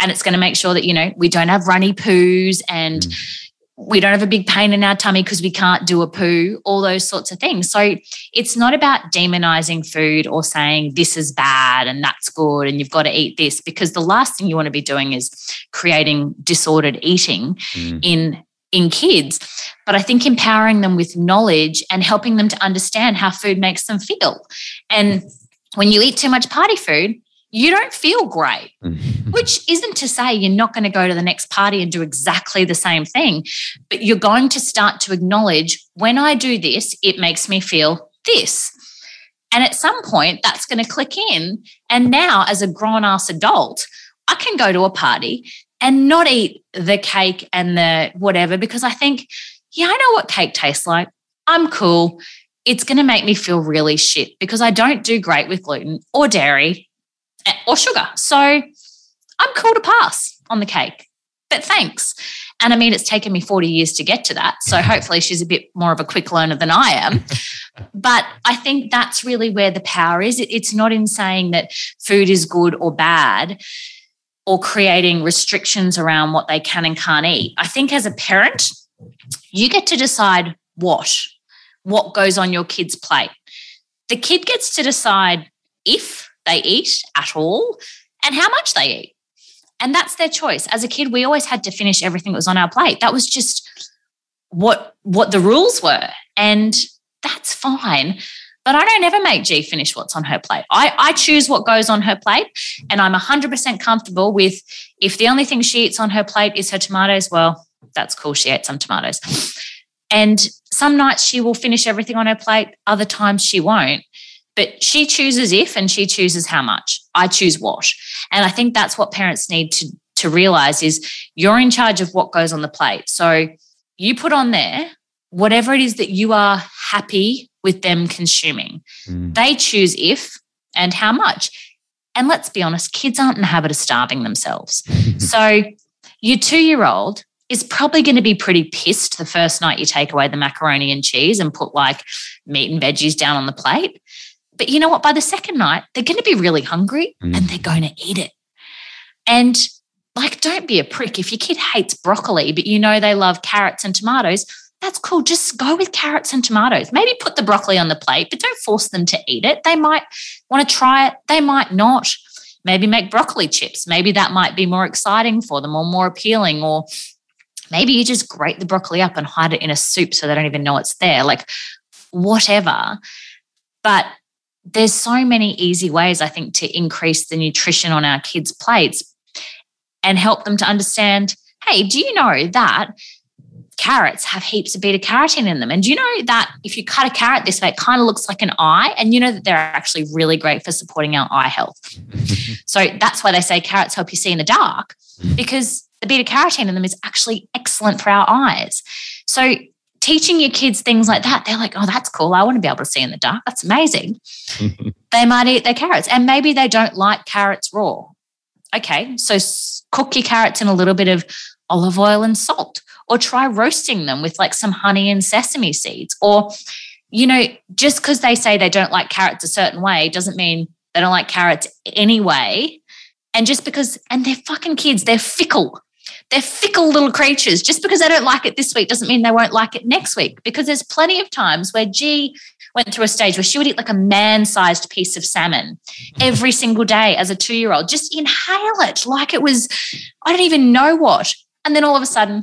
And it's going to make sure that, you know, we don't have runny poos and, mm we don't have a big pain in our tummy because we can't do a poo, all those sorts of things. So it's not about demonizing food or saying this is bad and that's good and you've got to eat this because the last thing you want to be doing is creating disordered eating mm. in in kids but i think empowering them with knowledge and helping them to understand how food makes them feel and when you eat too much party food you don't feel great, mm. which isn't to say you're not going to go to the next party and do exactly the same thing, but you're going to start to acknowledge when I do this, it makes me feel this. And at some point, that's going to click in. And now, as a grown ass adult, I can go to a party and not eat the cake and the whatever because I think, yeah, I know what cake tastes like. I'm cool. It's going to make me feel really shit because I don't do great with gluten or dairy or sugar. So I'm cool to pass on the cake, but thanks. And I mean, it's taken me 40 years to get to that. So <laughs> hopefully she's a bit more of a quick learner than I am. <laughs> but I think that's really where the power is. It's not in saying that food is good or bad or creating restrictions around what they can and can't eat. I think as a parent, you get to decide what, what goes on your kid's plate. The kid gets to decide if they eat at all and how much they eat. And that's their choice. As a kid, we always had to finish everything that was on our plate. That was just what what the rules were. And that's fine. But I don't ever make G finish what's on her plate. I, I choose what goes on her plate, and I'm 100% comfortable with if the only thing she eats on her plate is her tomatoes, well, that's cool. She ate some tomatoes. And some nights she will finish everything on her plate, other times she won't. But she chooses if and she chooses how much. I choose what. And I think that's what parents need to, to realize is you're in charge of what goes on the plate. So you put on there whatever it is that you are happy with them consuming. Mm. They choose if and how much. And let's be honest, kids aren't in the habit of starving themselves. <laughs> so your two year old is probably going to be pretty pissed the first night you take away the macaroni and cheese and put like meat and veggies down on the plate. But you know what? By the second night, they're going to be really hungry mm. and they're going to eat it. And like, don't be a prick. If your kid hates broccoli, but you know they love carrots and tomatoes, that's cool. Just go with carrots and tomatoes. Maybe put the broccoli on the plate, but don't force them to eat it. They might want to try it, they might not. Maybe make broccoli chips. Maybe that might be more exciting for them or more appealing, or maybe you just grate the broccoli up and hide it in a soup so they don't even know it's there. Like, whatever. But there's so many easy ways, I think, to increase the nutrition on our kids' plates and help them to understand hey, do you know that carrots have heaps of beta carotene in them? And do you know that if you cut a carrot this way, it kind of looks like an eye? And you know that they're actually really great for supporting our eye health. <laughs> so that's why they say carrots help you see in the dark because the beta carotene in them is actually excellent for our eyes. So teaching your kids things like that, they're like, oh, that's cool. I want to be able to see in the dark. That's amazing. <laughs> they might eat their carrots and maybe they don't like carrots raw. Okay, so cook your carrots in a little bit of olive oil and salt, or try roasting them with like some honey and sesame seeds. Or, you know, just because they say they don't like carrots a certain way doesn't mean they don't like carrots anyway. And just because, and they're fucking kids, they're fickle. They're fickle little creatures. Just because they don't like it this week doesn't mean they won't like it next week. Because there's plenty of times where G went through a stage where she would eat like a man sized piece of salmon mm-hmm. every single day as a two year old, just inhale it like it was, I don't even know what. And then all of a sudden,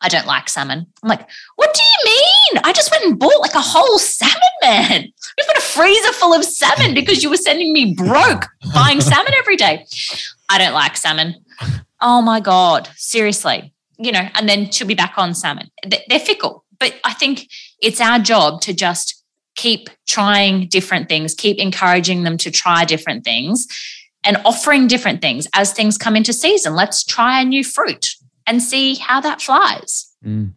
I don't like salmon. I'm like, what do you mean? I just went and bought like a whole salmon, man. We've got a freezer full of salmon because you were sending me broke buying <laughs> salmon every day. I don't like salmon. Oh my God, seriously. You know, and then she'll be back on salmon. They're fickle. But I think it's our job to just keep trying different things, keep encouraging them to try different things and offering different things as things come into season. Let's try a new fruit and see how that flies. Mm.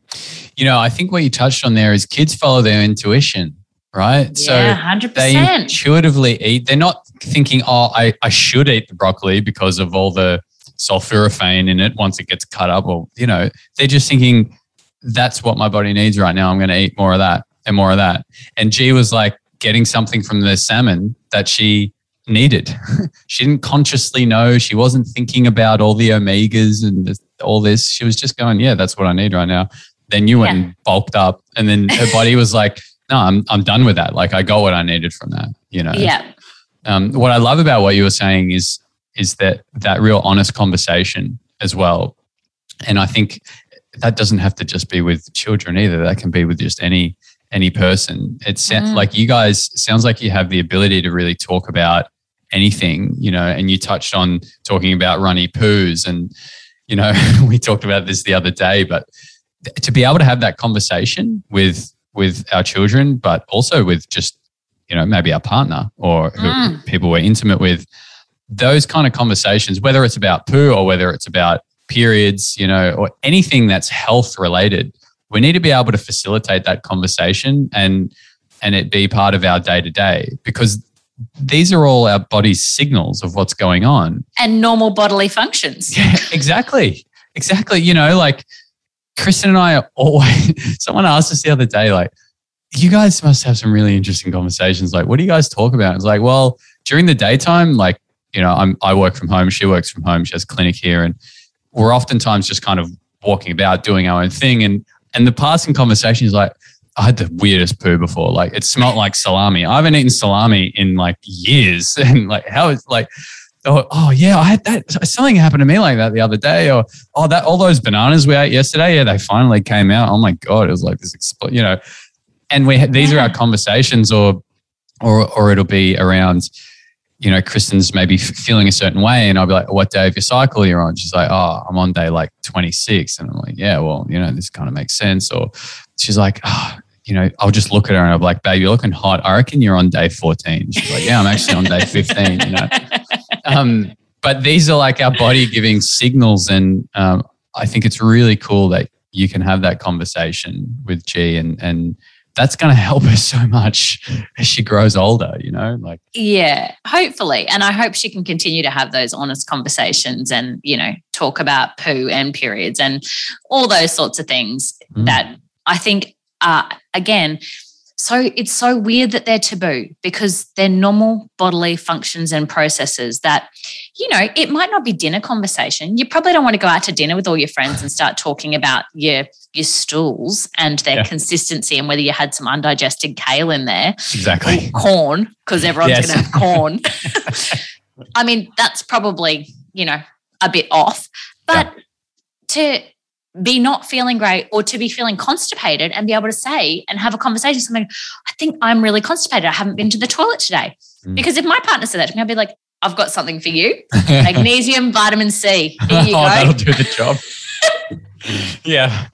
You know, I think what you touched on there is kids follow their intuition, right? Yeah, so 100%. they intuitively eat. They're not thinking, oh, I, I should eat the broccoli because of all the sulforaphane in it once it gets cut up or you know they're just thinking that's what my body needs right now. I'm going to eat more of that and more of that. And g was like getting something from the salmon that she needed. <laughs> She didn't consciously know. She wasn't thinking about all the omegas and the, all this. She was just going yeah that's what i need right now. Then you went yeah. and bulked up and then her <laughs> body was like no i'm, I'm done with that. Like i got what i needed from that you know? Yeah. Um, what i love about what you were saying is is that that real honest conversation as well. And I think that doesn't have to just be with children either. That can be with just any any person. It's mm. like you guys sounds like you have the ability to really talk about anything, you know, and you touched on talking about runny poos and you know, <laughs> we talked about this the other day, but to be able to have that conversation with with our children, but also with just, you know, maybe our partner or mm. people we're intimate with, those kind of conversations, whether it's about poo or whether it's about periods, you know, or anything that's health related, we need to be able to facilitate that conversation and and it be part of our day to day because these are all our body's signals of what's going on and normal bodily functions. Yeah, <laughs> exactly. Exactly. You know, like Kristen and I are always <laughs> someone asked us the other day, like, you guys must have some really interesting conversations. Like, what do you guys talk about? It's like, well, during the daytime, like you know, I'm, I work from home. She works from home. She has a clinic here, and we're oftentimes just kind of walking about doing our own thing. And and the passing conversation is like, I had the weirdest poo before. Like it smelled like salami. I haven't eaten salami in like years, <laughs> and like how is like. Oh, oh yeah, I had that. Something happened to me like that the other day. Or oh, that all those bananas we ate yesterday. Yeah, they finally came out. Oh my god, it was like this. Expl- you know, and we these are our conversations, or or or it'll be around you know, Kristen's maybe feeling a certain way, and I'll be like, "What day of your cycle are you're on?" She's like, "Oh, I'm on day like 26," and I'm like, "Yeah, well, you know, this kind of makes sense." Or she's like, "Oh, you know, I'll just look at her and I'll be like, "Babe, you're looking hot. I reckon you're on day 14." She's like, "Yeah, I'm actually on day 15." You know, <laughs> um, but these are like our body giving signals, and um, I think it's really cool that you can have that conversation with G and and that's going to help her so much as she grows older, you know, like. Yeah, hopefully. And I hope she can continue to have those honest conversations and, you know, talk about poo and periods and all those sorts of things mm. that I think, uh, again, so it's so weird that they're taboo because they're normal bodily functions and processes that, you know, it might not be dinner conversation. You probably don't want to go out to dinner with all your friends and start talking about your your stools and their yeah. consistency and whether you had some undigested kale in there. Exactly. corn, because everyone's yes. going to have corn. <laughs> I mean, that's probably, you know, a bit off. But yeah. to be not feeling great or to be feeling constipated and be able to say and have a conversation something i think i'm really constipated i haven't been to the toilet today Mm. because if my partner said that to me i'd be like i've got something for you <laughs> magnesium vitamin c here you <laughs> oh, go that'll do the job. <laughs> yeah.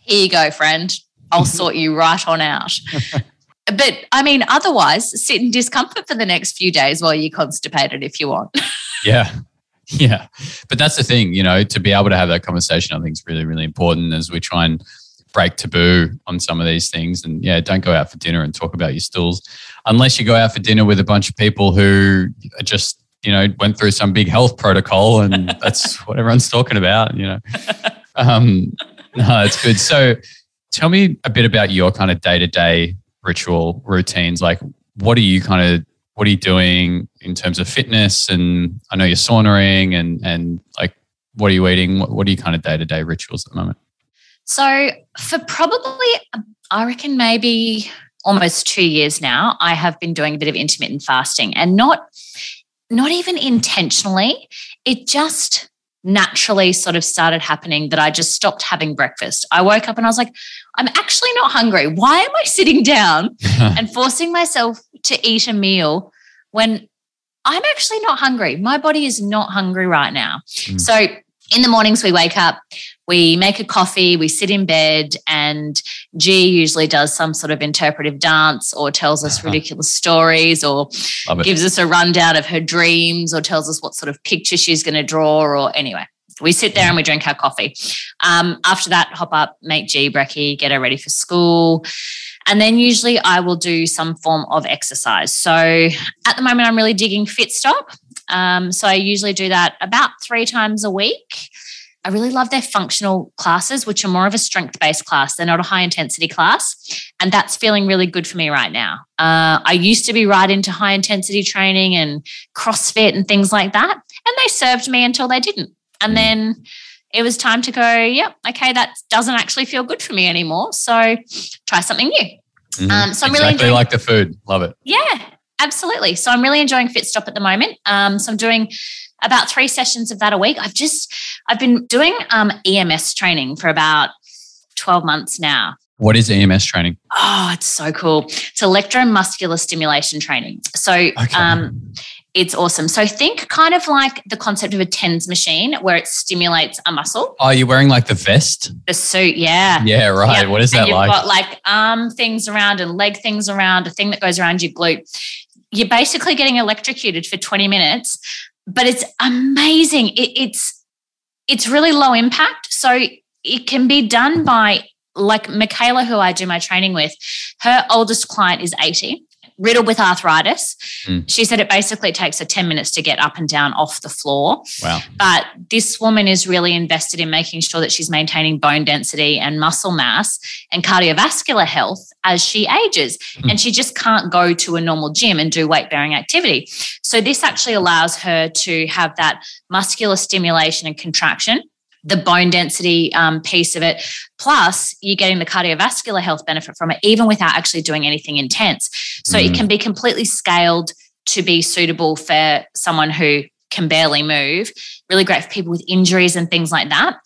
here you go friend i'll sort you right on out but i mean otherwise sit in discomfort for the next few days while you're constipated if you want Yeah. <laughs> Yeah. But that's the thing, you know, to be able to have that conversation, I think is really, really important as we try and break taboo on some of these things. And yeah, don't go out for dinner and talk about your stools unless you go out for dinner with a bunch of people who are just, you know, went through some big health protocol and <laughs> that's what everyone's talking about, you know. <laughs> Um, no, it's good. So tell me a bit about your kind of day to day ritual routines. Like, what are you kind of what are you doing in terms of fitness? And I know you're saunaing and and like what are you eating? What, what are your kind of day to day rituals at the moment? So, for probably, um, I reckon maybe almost two years now, I have been doing a bit of intermittent fasting and not, not even intentionally. It just naturally sort of started happening that I just stopped having breakfast. I woke up and I was like, I'm actually not hungry. Why am I sitting down <laughs> and forcing myself to eat a meal when I'm actually not hungry? My body is not hungry right now. Mm. So, in the mornings, we wake up, we make a coffee, we sit in bed, and G usually does some sort of interpretive dance or tells us ridiculous stories or gives us a rundown of her dreams or tells us what sort of picture she's going to draw or anyway. We sit there and we drink our coffee. Um, after that, hop up, make G brekkie, get her ready for school. And then usually I will do some form of exercise. So at the moment, I'm really digging Fit Stop. Um, so I usually do that about three times a week. I really love their functional classes, which are more of a strength based class. They're not a high intensity class. And that's feeling really good for me right now. Uh, I used to be right into high intensity training and CrossFit and things like that. And they served me until they didn't. And Mm. then it was time to go, yep, okay, that doesn't actually feel good for me anymore. So try something new. Mhm. Um, so I'm really enjoying- like the food. Love it. Yeah, absolutely. So I'm really enjoying Fit Stop at the moment. Um, so I'm doing about three sessions of that a week. I've just I've been doing um, EMS training for about 12 months now. What is EMS training? Oh, it's so cool. It's electromuscular stimulation training. So Okay. um, it's awesome. So think kind of like the concept of a TENS machine where it stimulates a muscle. Oh, you're wearing like the vest? The suit, yeah. Yeah, right. Yeah, What is and that you've like? got like arm things around and leg things around, a thing that goes around your glute. You're basically getting electrocuted for 20 minutes, but it's amazing. It, it's it's really low impact, so it can be done by like Michaela, who I do my training with. Her oldest client is 80. Riddled with arthritis. Mm. She said it basically takes her 10 minutes to get up and down off the floor. wow. But this woman is really invested in making sure that she's maintaining bone density and muscle mass and cardiovascular health as she ages. Hmm. And she just can't go to a normal gym and do weight bearing activity. So, this actually allows her to have that muscular stimulation and contraction. The bone density um, piece of it, plus you're getting the cardiovascular health benefit from it, even without actually doing anything intense. So it Mm. can be completely scaled to be suitable for someone who can barely move. Really great for people with injuries and things like that.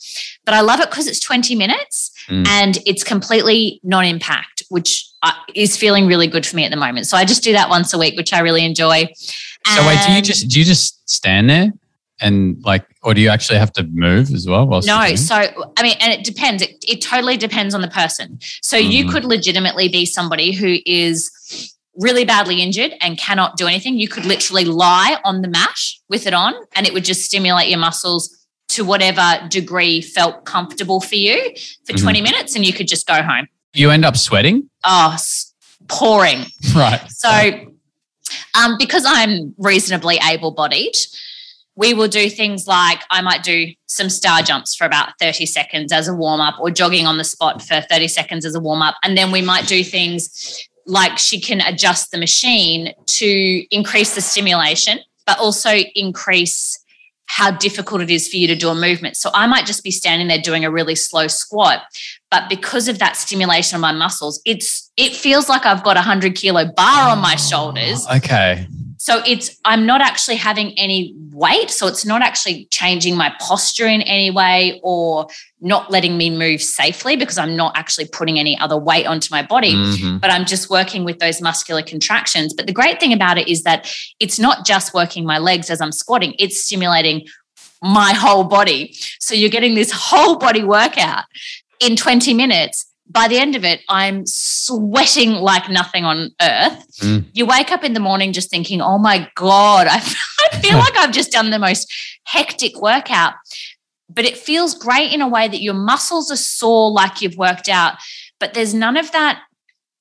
But I love it because it's 20 minutes Mm. and it's completely non impact, which uh, is feeling really good for me at the moment. So I just do that once a week, which I really enjoy. So wait, do you just do you just stand there and like, or do you actually have to move as well? No, so I mean, and it depends. It, it totally depends on the person. So you Mhm. could legitimately be somebody who is really badly injured and cannot do anything. You could literally lie on the mat with it on, and it would just stimulate your muscles to whatever degree felt comfortable for you for Mhm. 20 minutes, and you could just go home. you end up sweating, Oh, pouring. <laughs> right? So, um, because I'm reasonably able bodied, we will do things like I might do some star jumps for about 30 seconds as a warm up or jogging on the spot for 30 seconds as a warm up. And then we might do things like she can adjust the machine to increase the stimulation, but also increase how difficult it is for you to do a movement. So I might just be standing there doing a really slow squat, but because of that stimulation of my muscles, it's it feels like I've got a hundred kilo bar on my shoulders. Okay. So it's I'm not actually having any weight. So it's not actually changing my posture in any way or not letting me move safely because I'm not actually putting any other weight onto my body, mm-hmm. but I'm just working with those muscular contractions. But the great thing about it is that it's not just working my legs as I'm squatting, it's stimulating my whole body. So you're getting this whole body workout in 20 minutes by the end of it, I'm sweating like nothing on earth. Mm. You wake up in the morning just thinking, oh my God, I, <laughs> I feel <laughs> like I've just done the most hectic workout. But it feels great in a way that your muscles are sore like you've worked out, but there's none of that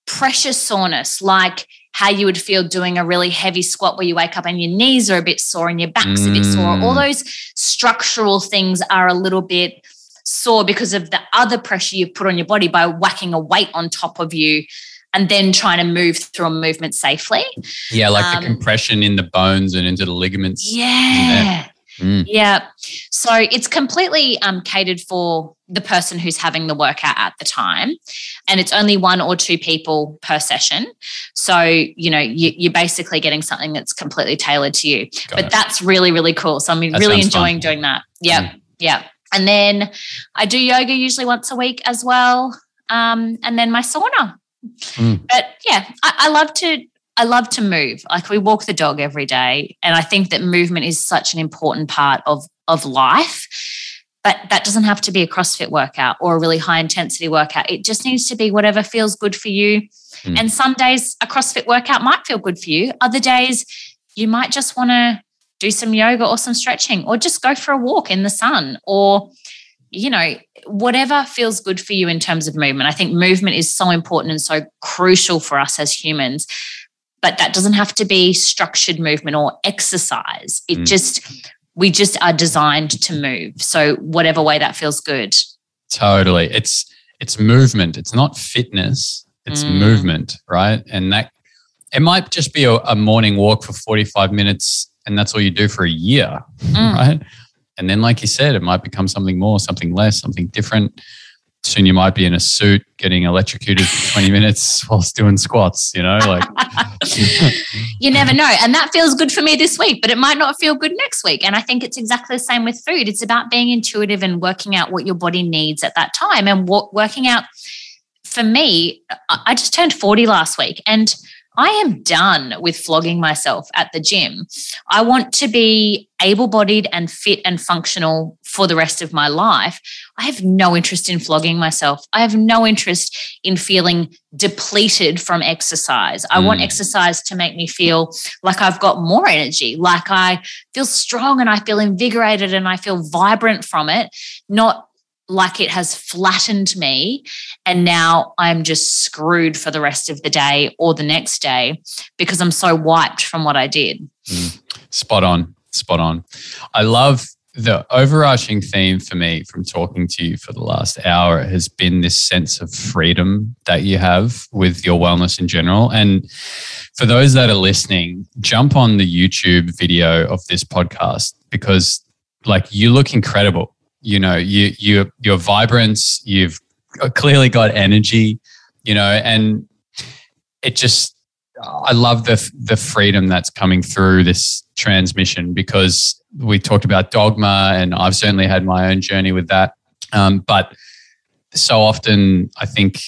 pressure soreness like how you would feel doing a really heavy squat where you wake up and your knees are a bit sore and your back's mm. a bit sore. All mm. those structural things are a little bit sore because of the other pressure you put on your body by whacking a weight on top of you and then trying to move through a movement safely. Yeah, like um, the compression in the bones and into the ligaments. Yeah. Mm. Yeah. So it's completely um, catered for the person who's having the workout at the time. And it's only one or two people per session. So, you know, you, are basically getting something that's completely tailored to you. Got but it. that's really, really cool. So I'm that really enjoying fun. doing that. Yeah. Mm. Yeah. And then I do yoga usually once a week as well. Um, and then my sauna. Mm. But yeah, I, I love to I love to move. Like we walk the dog every day. And I think that movement is such an important part of, of life. But that doesn't have to be a CrossFit workout or a really high intensity workout. It just needs to be whatever feels good for you. Mm. And some days a CrossFit workout might feel good for you. Other days you might just want to do some yoga or some stretching or just go for a walk in the sun or you know whatever feels good for you in terms of movement. I think movement is so important and so crucial for us as humans but that doesn't have to be structured movement or exercise. It mm. just we just are designed to move. So whatever way that feels good. Totally. It's it's movement. It's not fitness. It's mm. movement right? And that it might just be a, a morning walk for 45 minutes and that's all you do for a year, mm. right? And then, like you said, it might become something more, something less, something different. Soon you might be in a suit getting electrocuted for 20 minutes <laughs> whilst doing squats, you know, like <laughs> you never know. And that feels good for me this week, but it might not feel good next week. And I think it's exactly the same with food. It's about being intuitive and working out what your body needs at that time and what working out for me, I just turned 40 last week and I am done with flogging myself at the gym. I want to be able bodied and fit and functional for the rest of my life. I have no interest in flogging myself. I have no interest in feeling depleted from exercise. I mm. want exercise to make me feel like I've got more energy, like I feel strong and I feel invigorated and I feel vibrant from it, not like it has flattened me and now I'm just screwed for the rest of the day or the next day because I'm so wiped from what I did. Mm, spot on, spot on. I love the overarching theme for me from talking to you for the last hour has been this sense of freedom that you have with your wellness in general. And for those that are listening, jump on the YouTube video of this podcast because like you look incredible you know you you you're vibrant you've clearly got energy you know and it just i love the the freedom that's coming through this transmission because we talked about dogma and i've certainly had my own journey with that. Um, but so often i think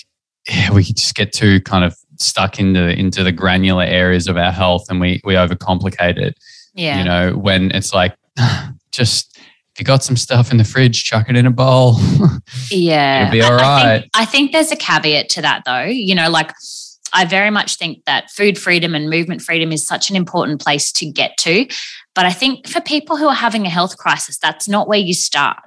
yeah, we just get too kind of stuck into into the granular areas of our health and we we overcomplicate it. Yeah. You know when it's like <sighs> just you got some stuff in the fridge, chuck it in a bowl. <laughs> yeah. It'll be all right. I think, I think there's a caveat to that though. You know, like I very much think that food freedom and movement freedom is such an important place to get to. But I think for people who are having a health crisis, that's not where you start.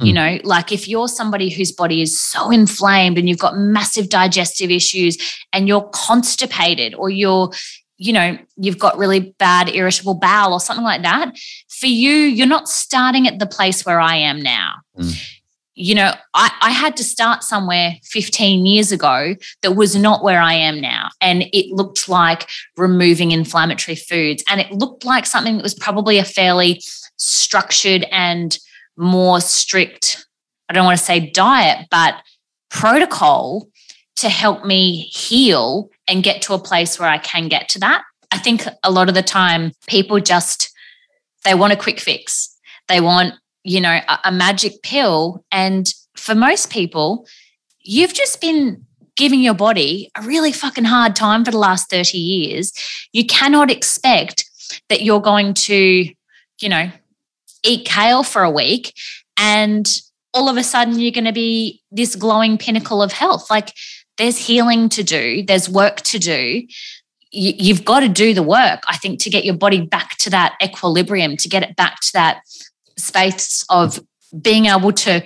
Mm. You know, like if you're somebody whose body is so inflamed and you've got massive digestive issues and you're constipated or you're, you know, you've got really bad irritable bowel or something like that, for you, you're not starting at the place where I am now. Mm. You know, I, I had to start somewhere 15 years ago that was not where I am now. And it looked like removing inflammatory foods. And it looked like something that was probably a fairly structured and more strict, I don't want to say diet, but protocol to help me heal and get to a place where I can get to that. I think a lot of the time people just they want a quick fix. They want, you know, a, a magic pill. And for most people, you've just been giving your body a really fucking hard time for the last 30 years. You cannot expect that you're going to, you know, eat kale for a week and all of a sudden you're going to be this glowing pinnacle of health. Like there's healing to do, there's work to do. You, have got to do the work, I think, to get your body back to that equilibrium, to get it back to that space of being able to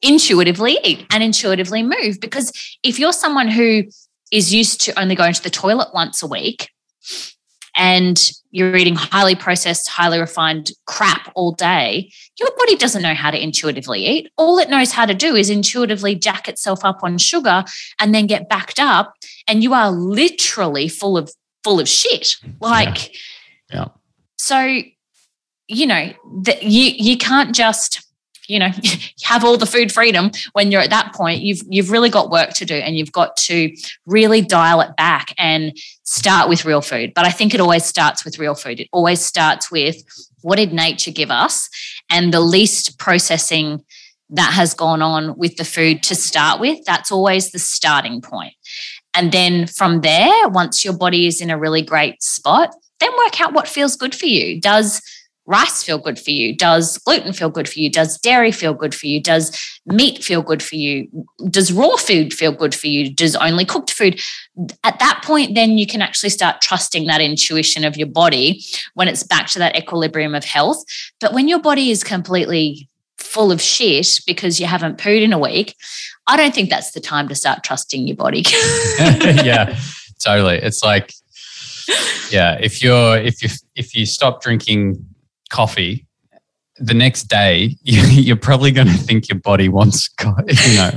intuitively eat and intuitively move. Because if you're someone who is used to only going to the toilet once a week and you're eating highly processed, highly refined crap all day, your body doesn't know how to intuitively eat. All it knows how to do is intuitively jack itself up on sugar and then get backed up. And you are literally full of full of shit. Like, yeah. yeah. So, you know, that you you can't just you know <laughs> have all the food freedom when you're at that point you've you've really got work to do and you've got to really dial it back and start with real food but i think it always starts with real food it always starts with what did nature give us and the least processing that has gone on with the food to start with that's always the starting point and then from there once your body is in a really great spot then work out what feels good for you does rice feel good for you? Does gluten feel good for you? Does dairy feel good for you? Does meat feel good for you? Does raw food feel good for you? Does only cooked food? At that point, then you can actually start trusting that intuition of your body when it's back to that equilibrium of health. But when your body is completely full of shit because you haven't pooed in a week, I don't think that's the time to start trusting your body. <laughs> <laughs> yeah, totally. It's like, yeah, if you're if you if you stop drinking coffee, the next day <laughs> you're probably going to think your body wants, you know,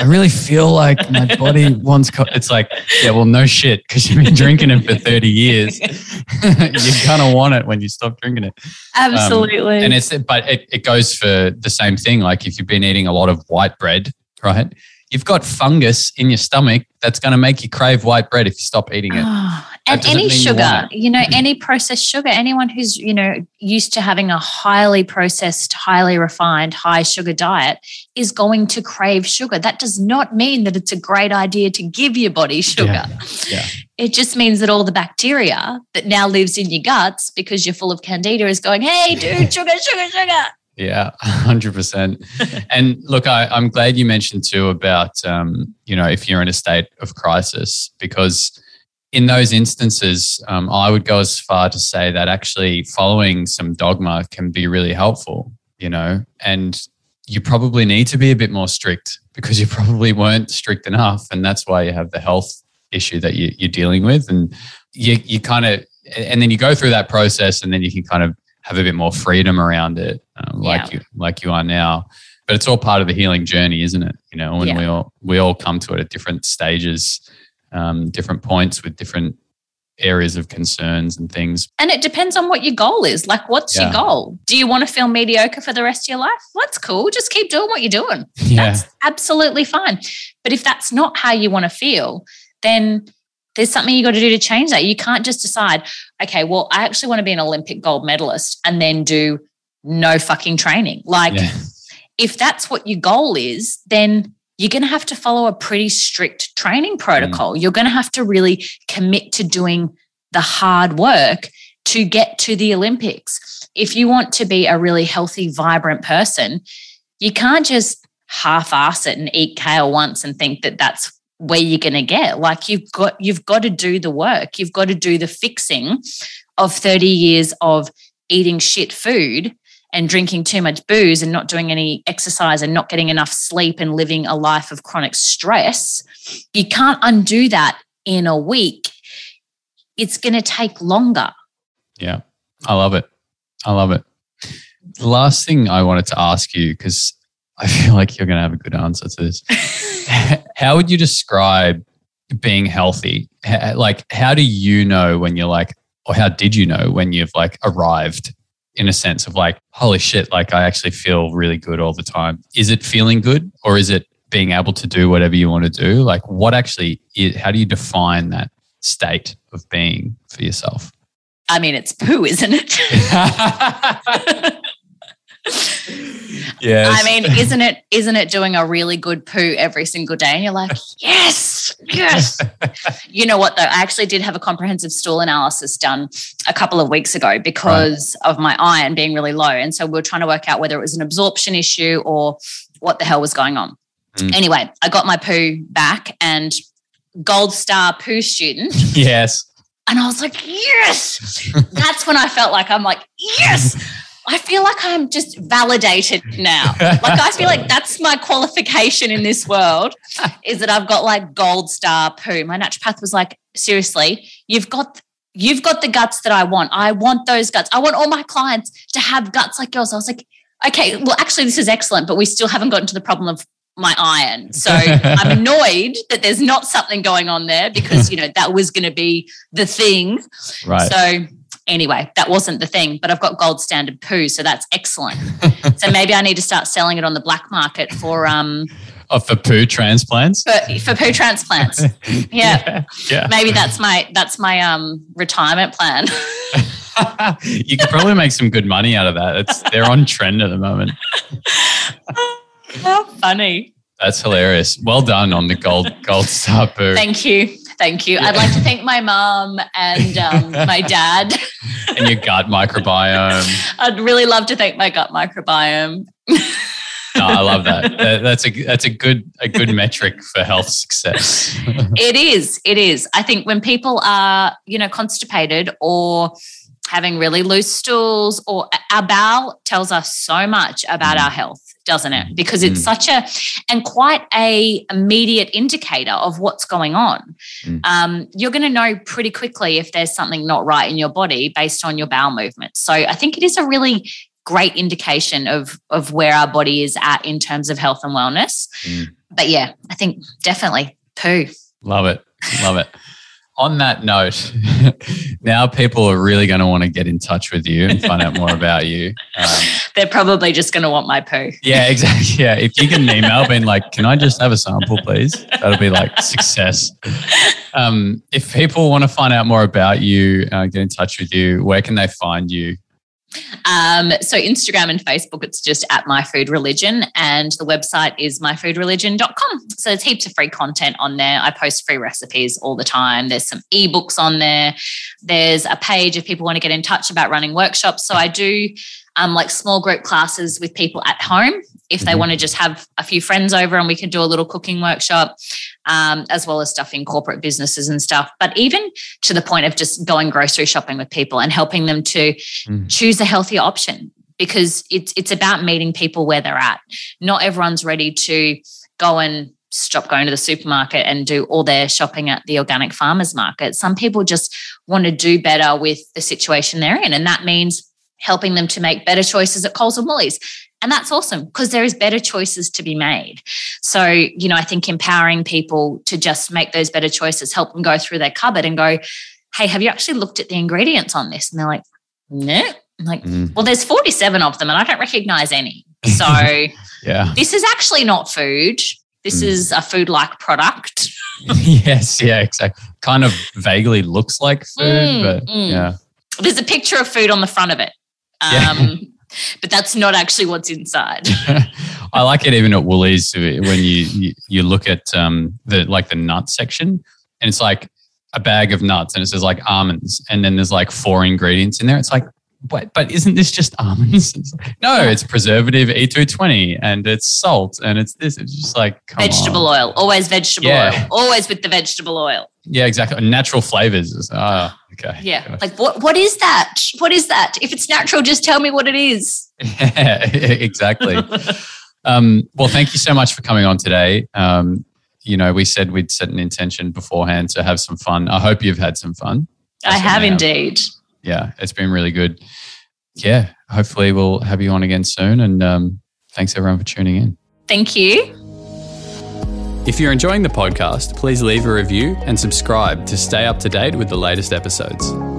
I really feel like my body wants. It's like, yeah, well, no shit, because you've been drinking it for 30 years. you're gonna want it when you stop drinking it. Absolutely. Um, and it's, but it, it goes for the same thing. Like if you've been eating a lot of white bread, right? You've got fungus in your stomach that's going to make you crave white bread if you stop eating it. Oh, and any sugar, you, you know, mm-hmm. any processed sugar, anyone who's, you know, used to having a highly processed, highly refined, high sugar diet is going to crave sugar. That does not mean that it's a great idea to give your body sugar. Yeah. yeah. It just means that all the bacteria that now lives in your guts because you're full of candida is going, hey, dude, sugar, sugar, sugar. Yeah, <laughs> hundred percent. And look, I, am glad you mentioned too about um, you know if you're in a state of crisis because in those instances, um, I would go as far to say that actually following some dogma can be really helpful, you know, and you probably need to be a bit more strict because you probably weren't strict enough. And that's why you have the health issue that you, are dealing with. And you, you kind of, and then you go through that process and then you can kind of have a bit more freedom around it, um, like yeah. you, like you are now. But it's all part of the healing journey, isn't it? You know, when yeah. we all, we all come to it at different stages um, different points with different areas of concerns and things. And it depends on what your goal is. Like, what's yeah. your goal? Do you want to feel mediocre for the rest of your life? Well, that's cool. Just keep doing what you're doing. <laughs> Yeah. That's absolutely fine. But if that's not how you want to feel, then there's something you got to do to change that. You can't just decide, okay, well, I actually want to be an Olympic gold medalist and then do no fucking training. Like, yeah. if that's what your goal is, then you're going to have to follow a pretty strict training protocol. Mm. You're going to have to really commit to doing the hard work to get to the Olympics. If you want to be a really healthy, vibrant person, you can't just half ass it and eat kale once and think that that's where you're going to get. Like you've got you've got to do the work. You've got to do the fixing of 30 years of eating shit food and drinking too much booze and not doing any exercise and not getting enough sleep and living a life of chronic stress, you can't undo that in a week. It's going to take longer. Yeah, I love it. I love it. The last thing I wanted to ask you, because I <laughs> feel like you're going to have a good answer to this. <laughs> how would you describe being healthy? Like, how do you know when you're like, or how did you know when you've like arrived in a sense of like, holy shit, like I actually feel really good all the time. Is it feeling good or is it being able to do whatever you want to do? Like, what actually, is, how do you define that state of being for yourself? I mean, it's poo, isn't it? <laughs> <laughs> <laughs> yes. I mean, isn't it isn't it doing a really good poo every single day? And you're like, yes, yes. <laughs> you know what though? I actually did have a comprehensive stool analysis done a couple of weeks ago because right. of my iron being really low. And so we're trying to work out whether it was an absorption issue or what the hell was going on. Mm. Anyway, I got my poo back and gold star poo student. <laughs> Yes. And I was like, yes. <laughs> That's when I felt like I'm like, yes. I feel like I'm just validated now. Like I feel like that's my qualification in this world is that I've got like gold star poo. My naturopath was like, seriously, you've got you've got the guts that I want. I want those guts. I want all my clients to have guts like yours. I was like, okay, well, actually, this is excellent, but we still haven't gotten to the problem of my iron. So I'm <laughs> annoyed that there's not something going on there because, you know, that was going to be the thing. Right. So anyway, that wasn't the thing, but I've got gold standard poo. So that's excellent. so maybe I need to start selling it on the black market for, um, Oh, for poo transplants. For, for poo transplants, <laughs> yeah. yeah, yeah. Maybe that's my that's my um retirement plan. <laughs> you could probably make some good money out of that. It's they're on trend at the moment. <laughs> How funny. That's hilarious. Well done on the gold gold star poo. Thank you. Thank you. Yeah. I'd like to thank my mom and um, <laughs> my dad. and your gut microbiome. I'd really love to thank my gut microbiome. no, I love that. <laughs> That's a that's a good a good metric for health success. <laughs> it is. It is. I think when people are, you know, constipated or having really loose stools or our bowel tells us so much about mm. our health doesn't it? Because it's mm. such a and quite a immediate indicator of what's going on. Mm. Um, you're going to know pretty quickly if there's something not right in your body based on your bowel movements. So I think it is a really great indication of of where our body is at in terms of health and wellness. Mm. But yeah, I think definitely poo. Love it. Love it on that note, <laughs> now people are really going to want to get in touch with you and find out more <laughs> about you. Um, They're probably just going to want my poo. Yeah, <laughs> exactly. Yeah. If you can email being like, can I just have a sample, please? That'll be like success. Um, if people want to find out more about you, uh, get in touch with you, where can they find you? Um, so Instagram and Facebook, it's just at My Food Religion, and the website is myfoodreligion.com. So there's heaps of free content on there. I post free recipes all the time. There's some ebooks on there. There's a page if people want to get in touch about running workshops. So I do um, like small group classes with people at home if they mm-hmm. want to just have a few friends over and we can do a little cooking workshop, um, as well as stuff in corporate businesses and stuff. But even to the point of just going grocery shopping with people and helping them to mm. choose a healthier option because it's it's about meeting people where they're at. Not everyone's ready to go and stop going to the supermarket and do all their shopping at the organic farmers market. Some people just want to do better with the situation they're in. And that means helping them to make better choices at Coles and Woolies. And that's awesome because there is better choices to be made. So, you know, I think empowering people to just make those better choices, help them go through their cupboard and go, hey, have you actually looked at the ingredients on this? And they're like, no. I'm like, mm. well, there's 47 of them and I don't recognize any. So <laughs> yeah. this is actually not food. This mm. is a food like product. <laughs> yes, yeah, exactly. Kind of vaguely looks like food, mm, but mm. yeah. There's a picture of food on the front of it. Um, yeah but that's not actually what's inside. <laughs> I like it even at Woolies when you you, you look at um, the like the nut section, and it's like a bag of nuts, and it says like almonds, and then there's like four ingredients in there. It's like, but but isn't this just almonds? <laughs> It's like, no, it's preservative E220, and it's salt, and it's this. It's just like vegetable on. oil, always vegetable yeah. oil, always with the vegetable oil. Yeah, exactly. Natural flavors. Ah, okay. Yeah. Like what what is that? What is that? If it's natural, just tell me what it is. Yeah, <laughs> exactly. um, well, thank you so much for coming on today. Um, you know, we said we'd set an intention beforehand to have some fun. I hope you've had some fun. I, I have indeed. Yeah, it's been really good. Yeah, hopefully we'll have you on again soon. And um, thanks everyone for tuning in. Thank you. If you're enjoying the podcast, please leave a review and subscribe to stay up to date with the latest episodes.